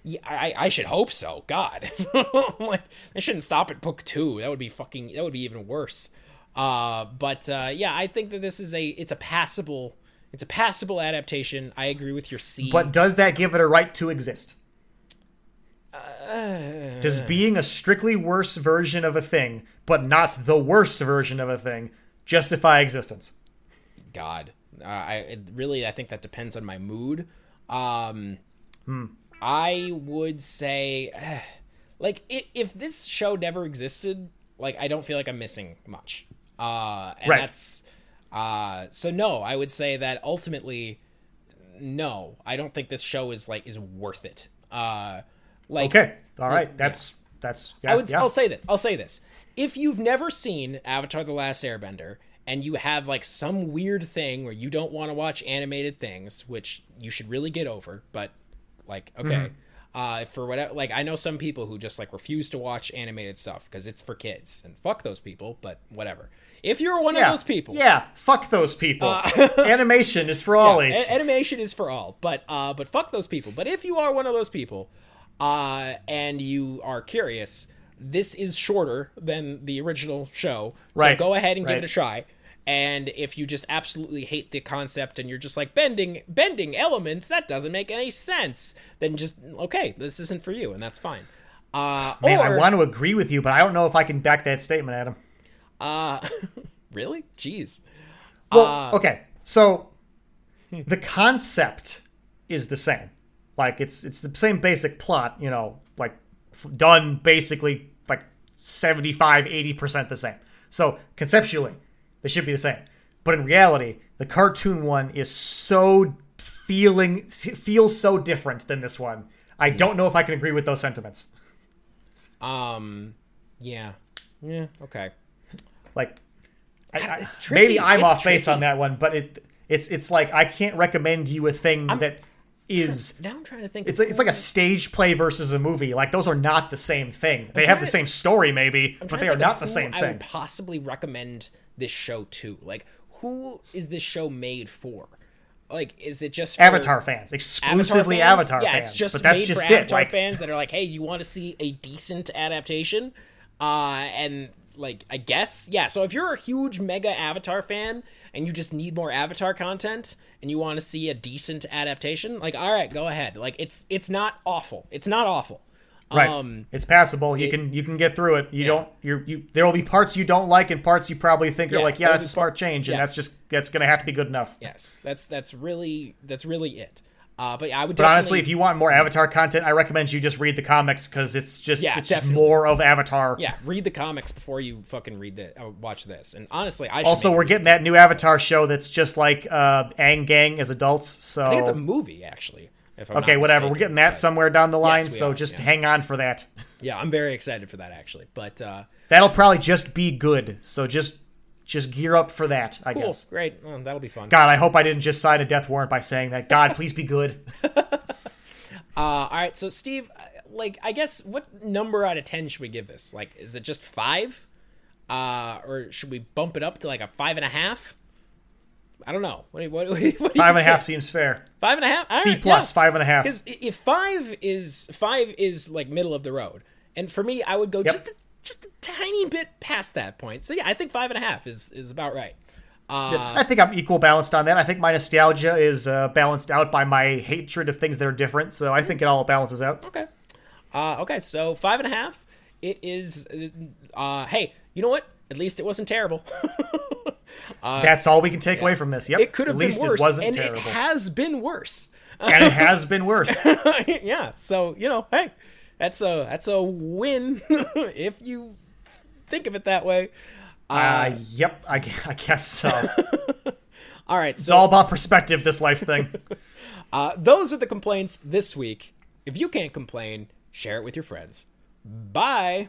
Yeah, I, I should hope so. God, (laughs) like they shouldn't stop at book two. That would be fucking. That would be even worse. Uh, but uh, yeah, I think that this is a. It's a passable. It's a passable adaptation. I agree with your C. But does that give it a right to exist? Uh, Does being a strictly worse version of a thing, but not the worst version of a thing, justify existence? God, uh, I it really I think that depends on my mood. Um, Hmm. I would say, (sighs) like, if, this show never existed, like, I don't feel like I'm missing much. Uh, and Right. that's uh, so no. I would say that ultimately, no. I don't think this show is like is worth it. Uh, like, Okay, all right, that's that's yeah, I would. yeah. I'll say that. I'll say this. If you've never seen Avatar: The Last Airbender and you have like some weird thing where you don't want to watch animated things, which you should really get over, but like, okay, Mm-hmm. uh, for whatever, like I know some people who just like refuse to watch animated stuff because it's for kids, and fuck those people. But whatever. If you're one yeah, of those people, yeah, fuck those people. (laughs) Animation is for all a- ages. animation is for all, but uh, but fuck those people. But if you are one of those people, uh, and you are curious, this is shorter than the original show. So Right, go ahead and give it a try. And if you just absolutely hate the concept and you're just like bending bending elements, that doesn't make any sense. Then just okay, this isn't for you, and that's fine. Uh, Man, or, I want to agree with you, but I don't know if I can back that statement, Adam. uh, (laughs) really, jeez. Well, Uh, okay, so the concept is the same. Like it's it's the same basic plot, you know, like f- done basically like 75 80% the same. So conceptually, they should be the same. But in reality, the cartoon one is so feeling feels so different than this one. I don't know if I can agree with those sentiments. Um, yeah, yeah, okay. Like I, I- it's maybe I'm It's off base on that one, but it it's it's like I can't recommend you a thing that is (laughs) Now I'm trying to think. it's like, it's like a stage play versus a movie. Like those are not the same thing. They have the to- same story maybe, but they are not the same I thing. would possibly recommend this show to. Like, who is this show made for? Like, is it just Avatar fans, exclusively Avatar, fans? yeah, fans. it's just but that's made just for it. Avatar Like fans that are like, hey, you want to see a decent adaptation? Uh, and like, I guess, yeah. So if you're a huge mega Avatar fan and you just need more Avatar content and you want to see a decent adaptation, like, all right, go ahead. Like, it's it's not awful. It's not awful. right, Um, it's passable. You can you can get through it. You don't you're you. There will be parts you don't like and parts you probably think are like, yeah, that's a smart change, and yes. that's just that's gonna have to be good enough. Yes, that's that's really that's really it. Uh, but I would. But honestly, if you want more Avatar content, I recommend you just read the comics because it's just Yeah, it's just more of Avatar. yeah, read the comics before you fucking read the uh, watch this. And honestly, I Also, we're getting that new Avatar show that's just like uh, Aang Gang as adults. So I think it's a movie actually. If I'm okay, whatever. We're getting that but- somewhere down the line. we so are, just yeah. hang on for that. Yeah, I'm very excited for that actually. But uh, That'll probably just be good. So just just gear up for that. I guess. Cool, guess. great. Well, that'll be fun. God, I hope I didn't just sign a death warrant by saying that. God, please be good. (laughs) Uh, all right, so Steve, uh, like, I guess what number out of ten should we give this? Like, is it just five, uh, or should we bump it up to like a five and a half? I don't know. What, what, (laughs) what do you Five and a half seems fair. Five and a half. All C right, plus, yeah. five and a half. Because if five is five is like middle of the road, and for me, I would go Yep. just a, just a tiny bit past that point. So yeah, I think five and a half is is about right. Uh, I think I'm equal balanced on that. I think my nostalgia is uh, balanced out by my hatred of things that are different. So I think it all balances out. Okay. Uh, okay, so five and a half. It is. Uh, hey, you know what? At least it wasn't terrible. (laughs) That's all we can take away from this. Yep. it could have At been least worse, it wasn't and terrible. it has been worse. and it has (laughs) been worse. (laughs) yeah. So you know, hey, that's a that's a win (laughs) if you think of it that way. Uh, yep, I, I guess so. (laughs) All right. It's all about perspective, this life thing. (laughs) uh, those are the complaints this week. If you can't complain, share it with your friends. Bye.